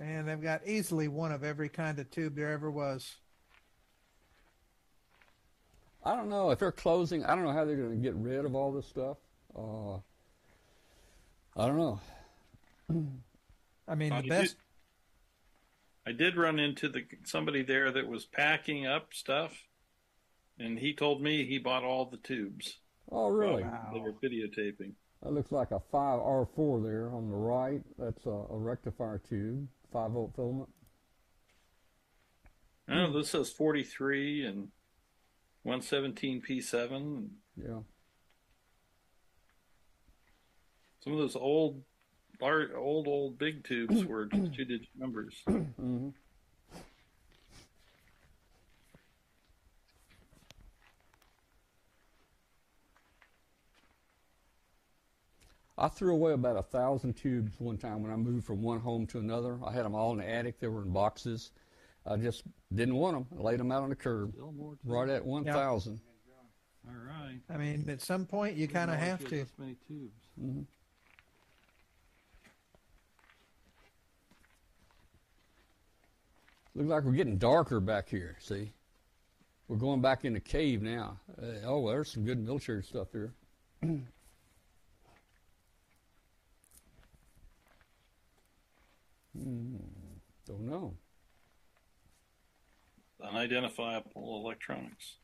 And they've got easily one of every kind of tube there ever was. I don't know if they're closing. I don't know how they're going to get rid of all this stuff. Uh, I don't know. I mean, Uh, the best. did- I did run into the somebody there that was packing up stuff, and he told me he bought all the tubes. Oh, really? while They were videotaping. That looks like a 5R4 there on the right. That's a, a rectifier tube, 5 volt filament. Oh, this says 43 and 117P7. Yeah. Some of those old, lar- old, old big tubes were just two-digit numbers. hmm I threw away about a thousand tubes one time when I moved from one home to another. I had them all in the attic. They were in boxes. I just didn't want them. I laid them out on the curb, Still more right at 1,000. All right. I mean, at some point you kind of have to. This many tubes. hmm Looks like we're getting darker back here. See, we're going back in the cave now. Uh, oh, well, there's some good military stuff here. Hmm, don't know. Unidentifiable electronics.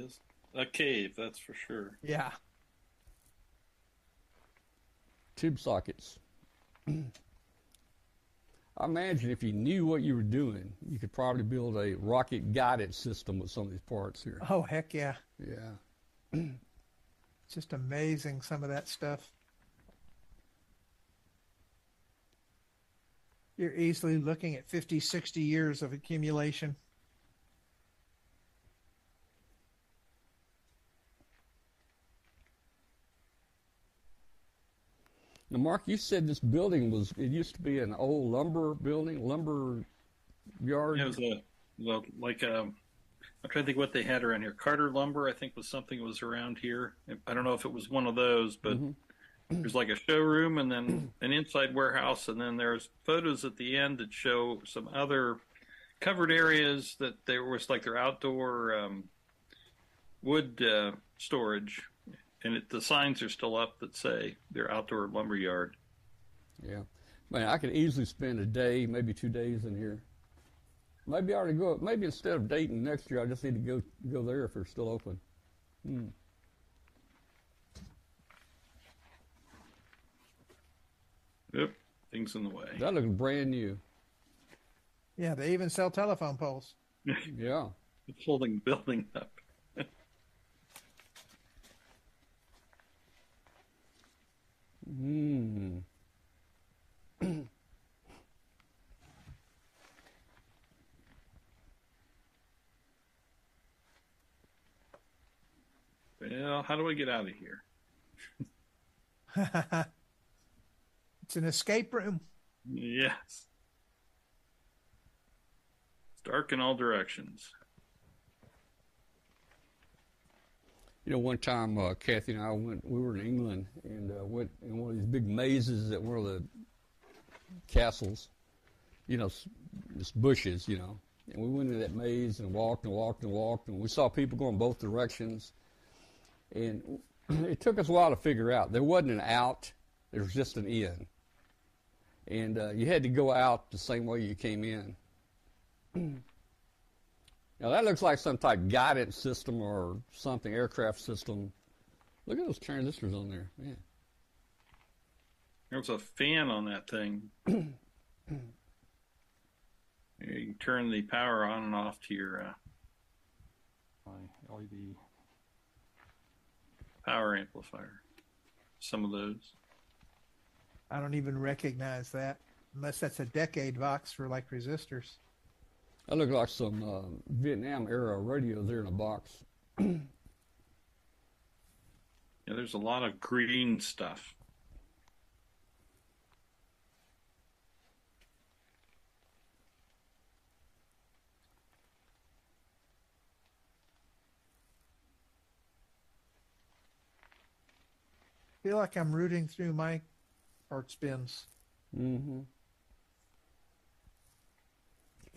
Is a cave, that's for sure. Yeah. Tube sockets. I imagine if you knew what you were doing, you could probably build a rocket guided system with some of these parts here. Oh, heck yeah. Yeah. It's just amazing, some of that stuff. You're easily looking at 50, 60 years of accumulation. Now, Mark, you said this building was, it used to be an old lumber building, lumber yard. It was a well, like um, I'm trying to think what they had around here. Carter Lumber, I think, was something that was around here. I don't know if it was one of those, but Mhm. there's like a showroom and then an inside warehouse, and then there's photos at the end that show some other covered areas that there was like their outdoor um, wood uh, storage, and it, the signs are still up that say they're outdoor lumber yard. Yeah. Man, I could easily spend a day, maybe two days in here. Maybe I ought to go. Maybe instead of Dayton next year, I just need to go go there if they're still open. Hmm. Yep, things in the way. That looks brand new. Yeah, they even sell telephone poles. Yeah. It's holding the building up. Hmm. Well, how do I get out of here? it's an escape room. Yes. It's dark in all directions. You know, one time uh, Kathy and I went. We were in England and uh, went in one of these big mazes at one of the castles. You know, just bushes. You know, and we went into that maze and walked and walked and walked, and we saw people going both directions. And it took us a while to figure out there wasn't an out; there was just an in. And uh, you had to go out the same way you came in. Now that looks like some type of guidance system or something, aircraft system. Look at those transistors on there, man. There's a fan on that thing. you can turn the power on and off to your uh, My LED. power amplifier. Some of those. I don't even recognize that unless that's a decade box for like resistors. That looks like some uh, Vietnam era radio there in a box. Yeah, there's a lot of green stuff. I feel like I'm rooting through my parts bins. Mm-hmm.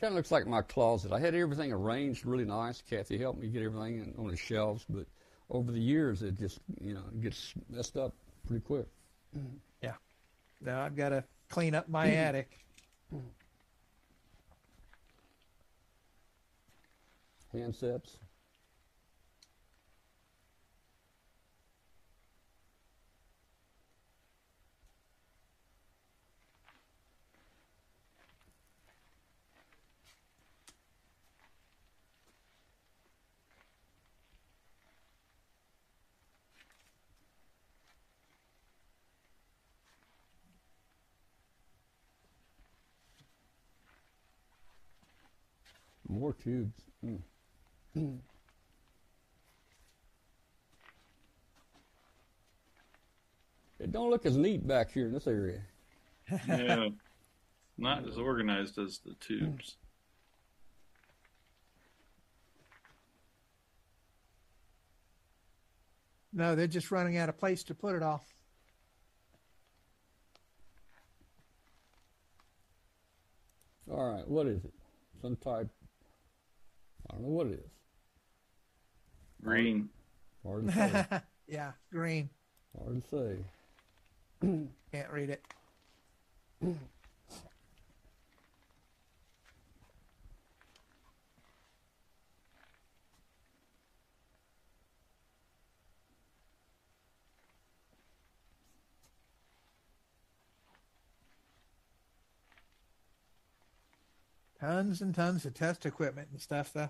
Kind of looks like my closet. I had everything arranged really nice. Kathy helped me get everything on the shelves, but over the years it just you know gets messed up pretty quick. Yeah. Now I've got to clean up my mm. attic. Handsets. More tubes. Mm. It don't look as neat back here in this area. Yeah. Not as organized as the tubes. No, they're just running out of place to put it all. All right, what is it? Some type. I don't know what it is. Green. Hard to say. yeah, green. Hard to say. Can't read it. Tons and tons of test equipment and stuff, though.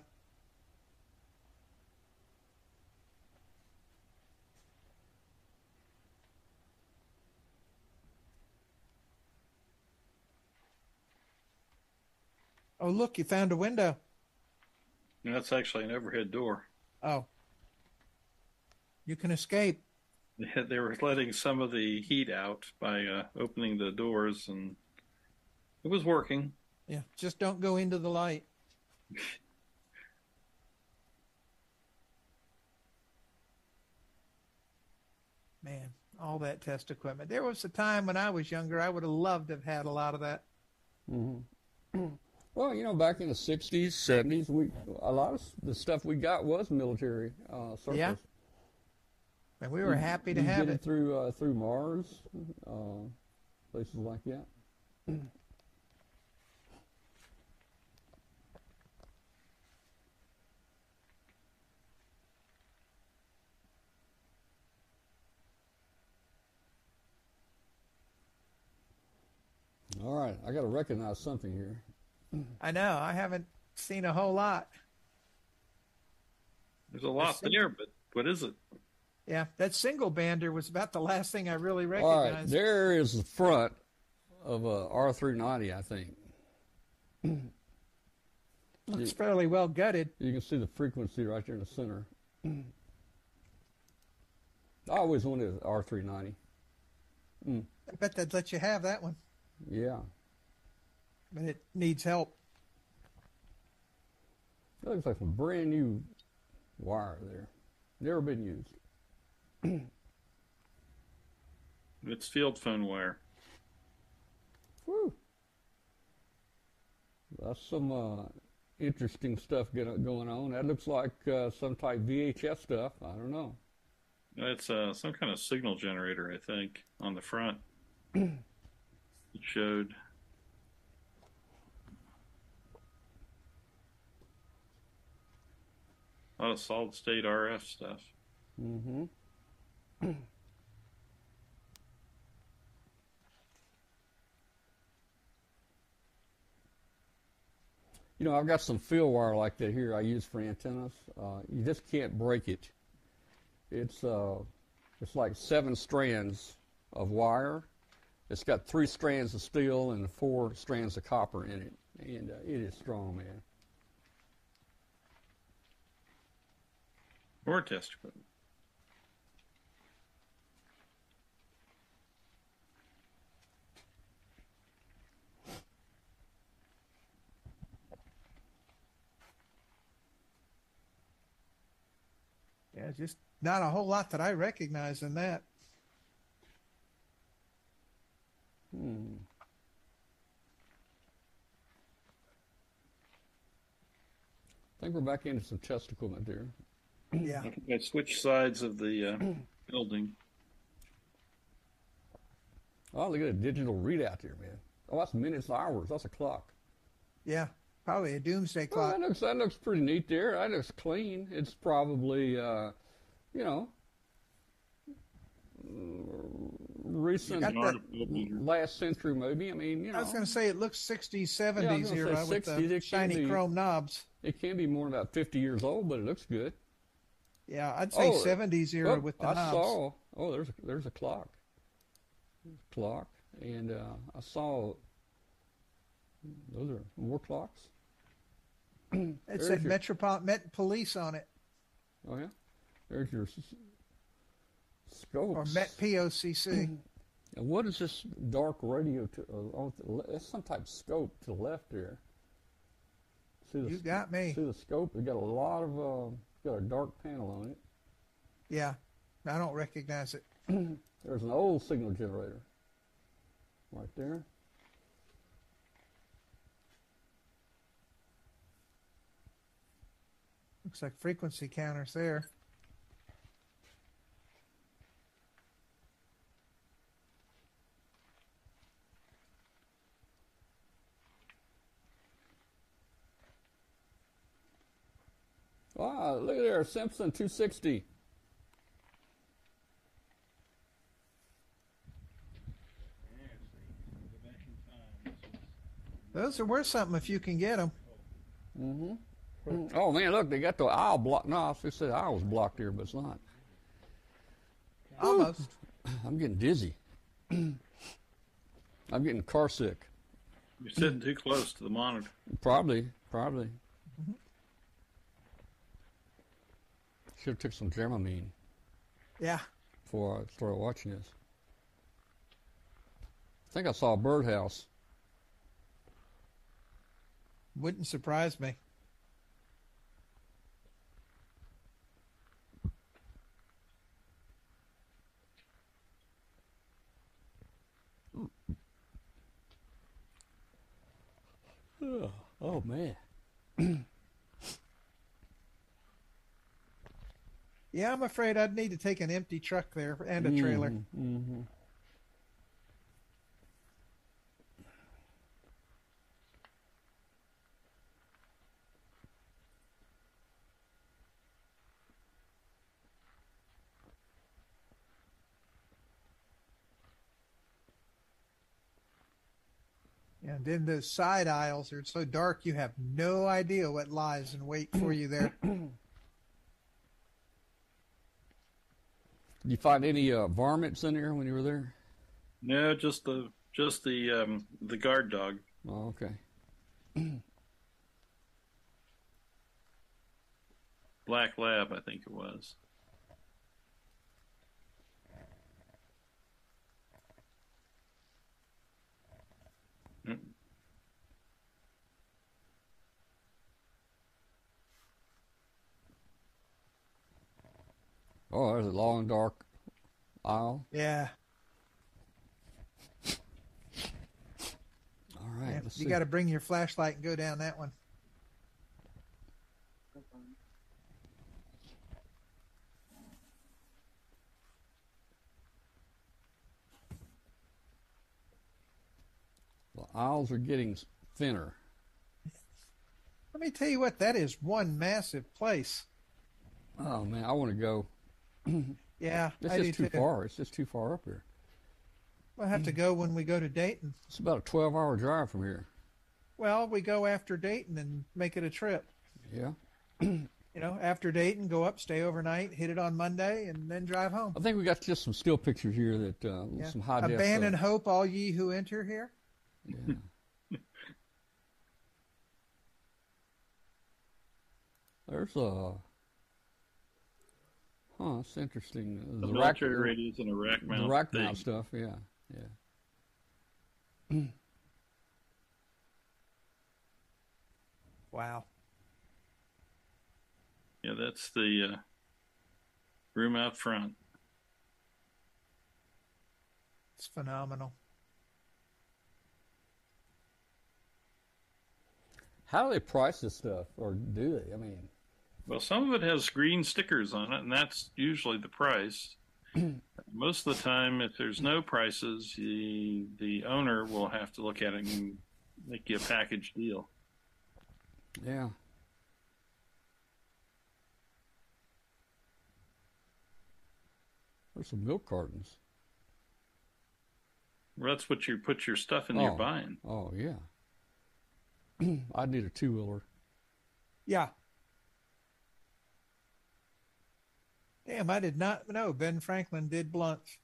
Oh, look, you found a window. That's actually an overhead door. Oh. You can escape. They, were letting some of the heat out by uh, opening the doors, and it was working. Yeah, just don't go into the light. Man, all that test equipment. There was a time when I was younger, I would have loved to have had a lot of that. hmm Well, you know, back in the '60s, '70s, we a lot of the stuff we got was military uh, surplus. Yeah, and we were happy to have get it. through uh, through Mars, uh, places like that. All right, I got to recognize something here. I know. I haven't seen a whole lot. There's a lot sing- there, but what is it? Yeah, that single bander was about the last thing I really recognized. right, there is the front of uh, a R390, I think. Looks fairly well gutted. You can see the frequency right there in the center. I always wanted an R390. Mm. I bet they'd let you have that one, Yeah. But it needs help. It looks like some brand new wire there. Never been used. It's field phone wire. Woo. That's some uh, interesting stuff get- going on. That looks like uh, some type VHS stuff. I don't know. It's uh, some kind of signal generator, I think, on the front. it showed. A lot of solid state RF stuff. Mm-hmm. You know, I've got some field wire like that here I use for antennas. Uh, you just can't break it. It's uh, it's like seven strands of wire. It's got three strands of steel and four strands of copper in it, and uh, it is strong, man. Or test equipment. Yeah, just not a whole lot that I recognize in that. Hmm. I think we're back into some test equipment there. Yeah. I think I switched sides of the uh, building. Oh, look at a digital readout here, man. Oh, that's minutes, hours. That's a clock. Yeah, probably a doomsday Well, clock. that looks that looks pretty neat there. That looks clean. It's probably uh, you know recent Got that- Article- last century maybe. I mean, you know, I was going to say it looks 60s, 70s Yeah, I was gonna era say with 60s, the shiny be. chrome knobs. it can be more than about 50 years old, but it looks good. Yeah, I'd say Oh, 70s era Oh, with the I knobs. saw. Oh, there's a, there's a clock. There's a clock, and uh, I saw. Those are more clocks. It There's said your- Metropolitan Met Police on it, Oh yeah, there's your scopes. or Met POCC. And what is this dark radio to? Uh, le- it's some type of scope to the left there. See the You got me. See the scope? It got a lot of. Uh, got a dark panel on it. Yeah, I don't recognize it. There's an old signal generator. Right there. Looks like frequency counters there. Wow, look at there, Simpson 260. Those are worth something if you can get them. Mm-hmm. Oh man, look, they got the aisle blocked. No, I was gonna say aisle was blocked here, but it's not. Almost. I'm getting dizzy. I'm getting car sick. You're sitting too close to the monitor. Probably, probably. Should have took some Dramamine Yeah. before I started watching this. I think I saw a birdhouse. Wouldn't surprise me. Oh, man. Yeah, I'm afraid I'd need to take an empty truck there and a trailer. Mm-hmm. And then those side aisles are so dark you have no idea what lies in wait for you there. Did you find any uh, varmints in there when you were there? No, just the just the um, the guard dog. Oh, okay. Black lab, I think it was. Mm. Oh, there's a long dark aisle. Yeah. All right, yeah. You got to bring your flashlight and go down that one. The aisles are getting thinner. Let me tell you what, that is one massive place. Oh man, I want to go. Yeah, It's I do just too too. far. It's just too far up here. We'll have to go when we go to Dayton. It's about a 12-hour drive from here. Well, we go after Dayton and make it a trip. Yeah. You know, after Dayton, go up, stay overnight, hit it on Monday, and then drive home. I think we got just some still pictures here that uh, Yeah. some high def. Abandon uh, hope, all ye who enter here. yeah. There's a. Huh, it's interesting. The, The, rack, military radios and a rack the rack thing. mount stuff. Yeah, yeah. Wow. Yeah, that's the uh, room out front. It's phenomenal. How do they price this stuff, or do they? I mean, Well, some of it has green stickers on it, and that's usually the price. Most of the time, if there's no prices, the the owner will have to look at it and make you a package deal. yeah. There's some milk cartons. Well, that's what you put your stuff in you're Oh. buying. Oh yeah. I'd need a two wheeler. Yeah. Damn, I did not know Ben Franklin did blunts.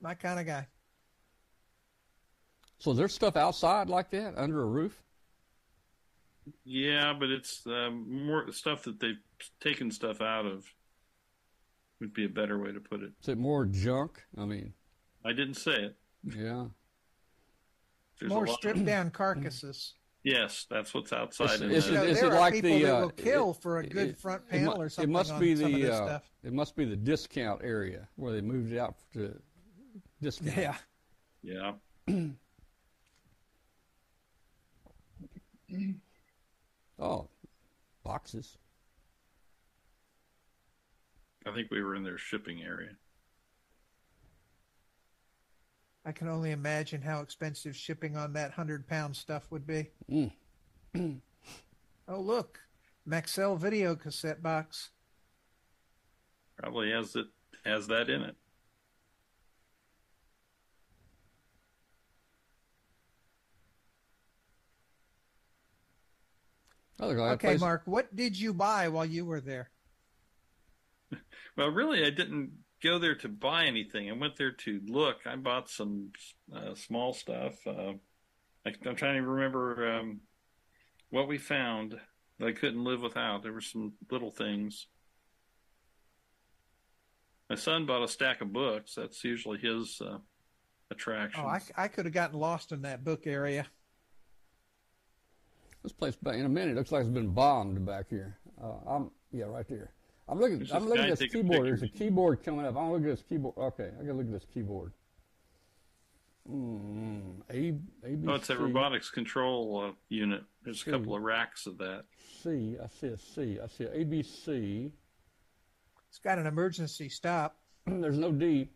My kind of guy. So there's stuff outside like that under a roof. Yeah, but it's um, more stuff that they've taken stuff out of. Would be a better way to put it. Is it more junk? I mean, I didn't say it. yeah. There's More stripped down carcasses. Yes, that's what's outside. Is, in is You know, it, is there it are like people the? that uh, will kill it- for a good it- front panel mu- or something It must on be some the. uh, stuff. It must be the discount area where they moved it out to discount. Yeah. yeah. Oh, boxes. I think we were in their shipping area. I can only imagine how expensive shipping on that hundred pound stuff would be. Mm. oh look, Maxell video cassette box. Probably has it has that in it. Oh, they're like a Okay, place- Mark, what did you buy while you were there? Well, really, I didn't go there to buy anything. I went there to look. I bought some uh, small stuff. Uh, I, I'm trying to remember um, what we found that I couldn't live without. There were some little things. My son bought a stack of books. That's usually his uh, attraction. Oh, I, I could have gotten lost in that book area. This place back in a minute looks like it's been bombed back here. Uh, I'm yeah, right there. I'm looking. There's I'm looking at this taking keyboard. There's a keyboard coming up. I'm looking at this keyboard. Okay, I gotta look at this keyboard. Mm, A, ABC. Oh, it's a robotics control uh, unit. There's a couple of racks of that. C. I see a C. I see a ABC. It's got an emergency stop. There's no D.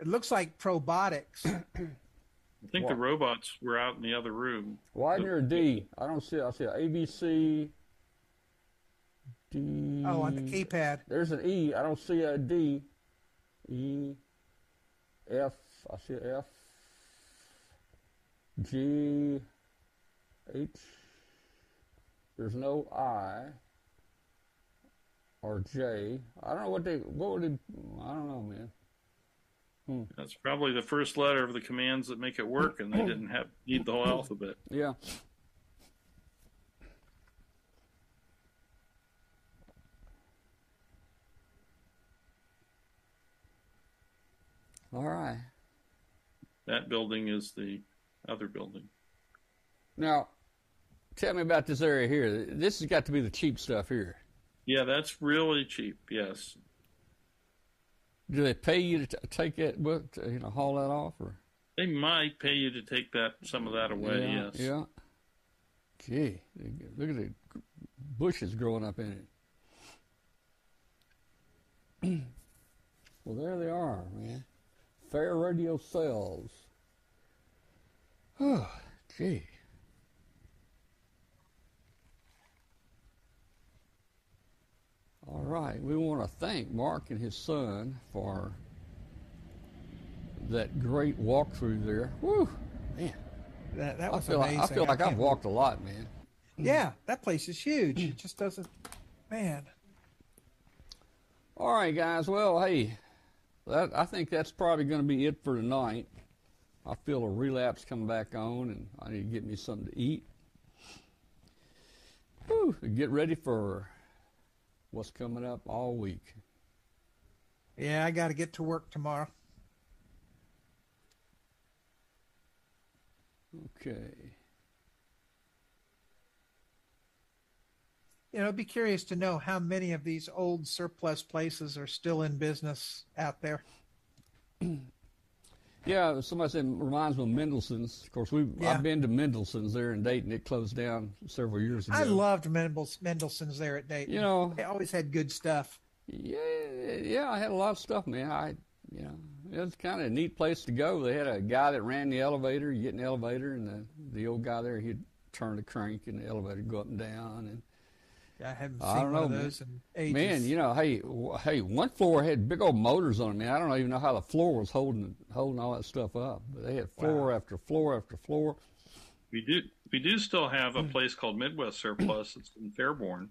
It looks like probotics. I think the robots were out in the other room. Why isn't there a D? I don't see it. I see a ABC. D. oh, on the keypad. There's an E. I don't see a D. E. F. I see a F. G. H. There's no I. Or J. I don't know what they. What would they? I don't know, man. Hmm. That's probably the first letter of the commands that make it work, and they didn't have need the whole alphabet. Yeah. All right. That building is the other building. Now, tell me about this area here. This has got to be the cheap stuff here. Yeah, that's really cheap. Yes, Do they pay you to t- take that to, you know, haul that off, or? they might pay you to take that some of that away. yeah, yes. Yeah. Gee, look at the bushes growing up in it. well, there they are, man. Fair Radio Sales. Oh, gee. All right, we want to thank Mark and his son for that great walkthrough there. Woo, man. That, that I was feel, amazing. like, I feel like can't I've walked a lot, man. Mm. Yeah, that place is huge. It just doesn't. Man, All right, guys. Well, hey, that, I think that's probably going to be it for tonight. I feel a relapse coming back on, and I need to get me something to eat. Whew, get ready for what's coming up all week. yeah, I got to get to work tomorrow. Okay. You know, I'd be curious to know how many of these old surplus places are still in business out there. Yeah, somebody said reminds me of Mendelson's. Of course, we Yeah. I've been to Mendelson's there in Dayton. It closed down several years ago. I loved Mendels- Mendelson's there at Dayton. You know, they always had good stuff. Yeah, yeah, I had a lot of stuff, man. I, you know, it was kind of a neat place to go. They had a guy that ran the elevator. You get in the elevator, and the the old guy there, he'd turn the crank, and the elevator would go up and down. And I haven't I seen don't one know, of man. those in ages. man, you know, hey, w- hey, one floor had big old motors on it. Man, I don't even know how the floor was holding holding all that stuff up. But they had floor after floor after floor. We do we do still have a place called Midwest Surplus. It's in Fairborn.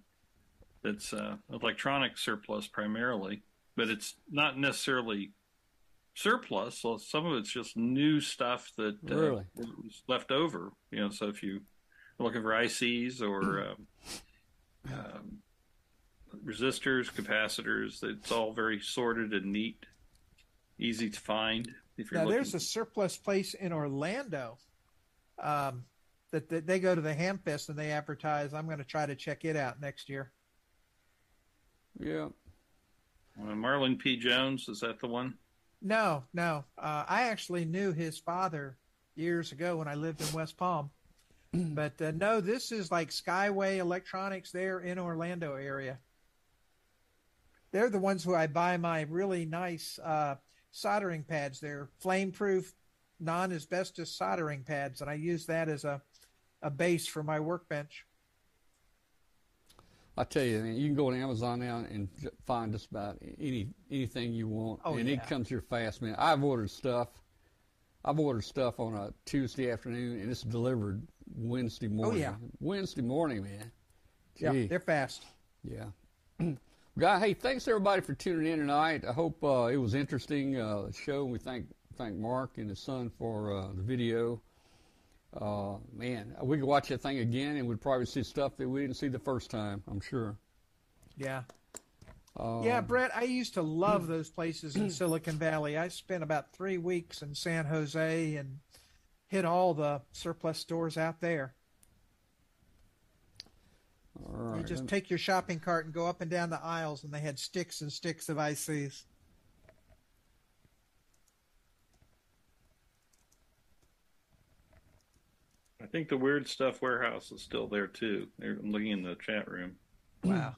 That's uh, electronic surplus primarily, but it's not necessarily surplus. So some of it's just new stuff that uh, Really? was left over. You know, so if you are looking for ICs or um, um, resistors, capacitors, it's all very sorted and neat, easy to find. If you're now looking. there's a surplus place in Orlando um, that, that they go to the Hamfest and they advertise. I'm going to try to check it out next year. Yeah. Uh, Marlin P. Jones is that the one? No, no. Uh, I actually knew his father years ago when I lived in West Palm. but uh, no, this is like Skyway Electronics there in Orlando area. They're the ones who I buy my really nice uh, soldering pads. They're flame-proof, non-asbestos soldering pads, and I use that as a a base for my workbench. I tell you, you can go on Amazon now and find just about any anything you want, Oh, and yeah. it comes here fast, man. I've ordered stuff. I've ordered stuff on a Tuesday afternoon, and it's delivered Wednesday morning. Oh, yeah. Wednesday morning, man. Yeah, they're fast. Yeah. Guy, hey, thanks everybody for tuning in tonight. I hope uh, it was interesting uh, show. We thank thank Mark and his son for uh, the video. Uh, man, we could watch that thing again, and we'd probably see stuff that we didn't see the first time. I'm sure. Yeah. Uh, Yeah, Brett, I used to love those places in Silicon Valley. I spent about three weeks in San Jose and hit all the surplus stores out there. All You just take your shopping cart and go up and down the aisles, and they had sticks and sticks of ICs. I think the Weird Stuff Warehouse is still there too. I'm looking in the chat room. Wow.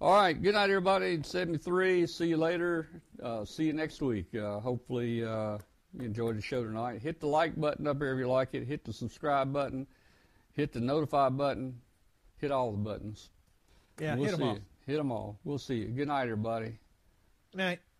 All right. Good night, everybody. 73. See you later. Uh, see you next week. Uh, hopefully, uh, you enjoyed the show tonight. Hit the like button up here if you like it. Hit the subscribe button. Hit the notify button. Hit all the buttons. Yeah, we'll hit 'em see all. you. Hit them all. We'll see you. Good night, everybody. Night.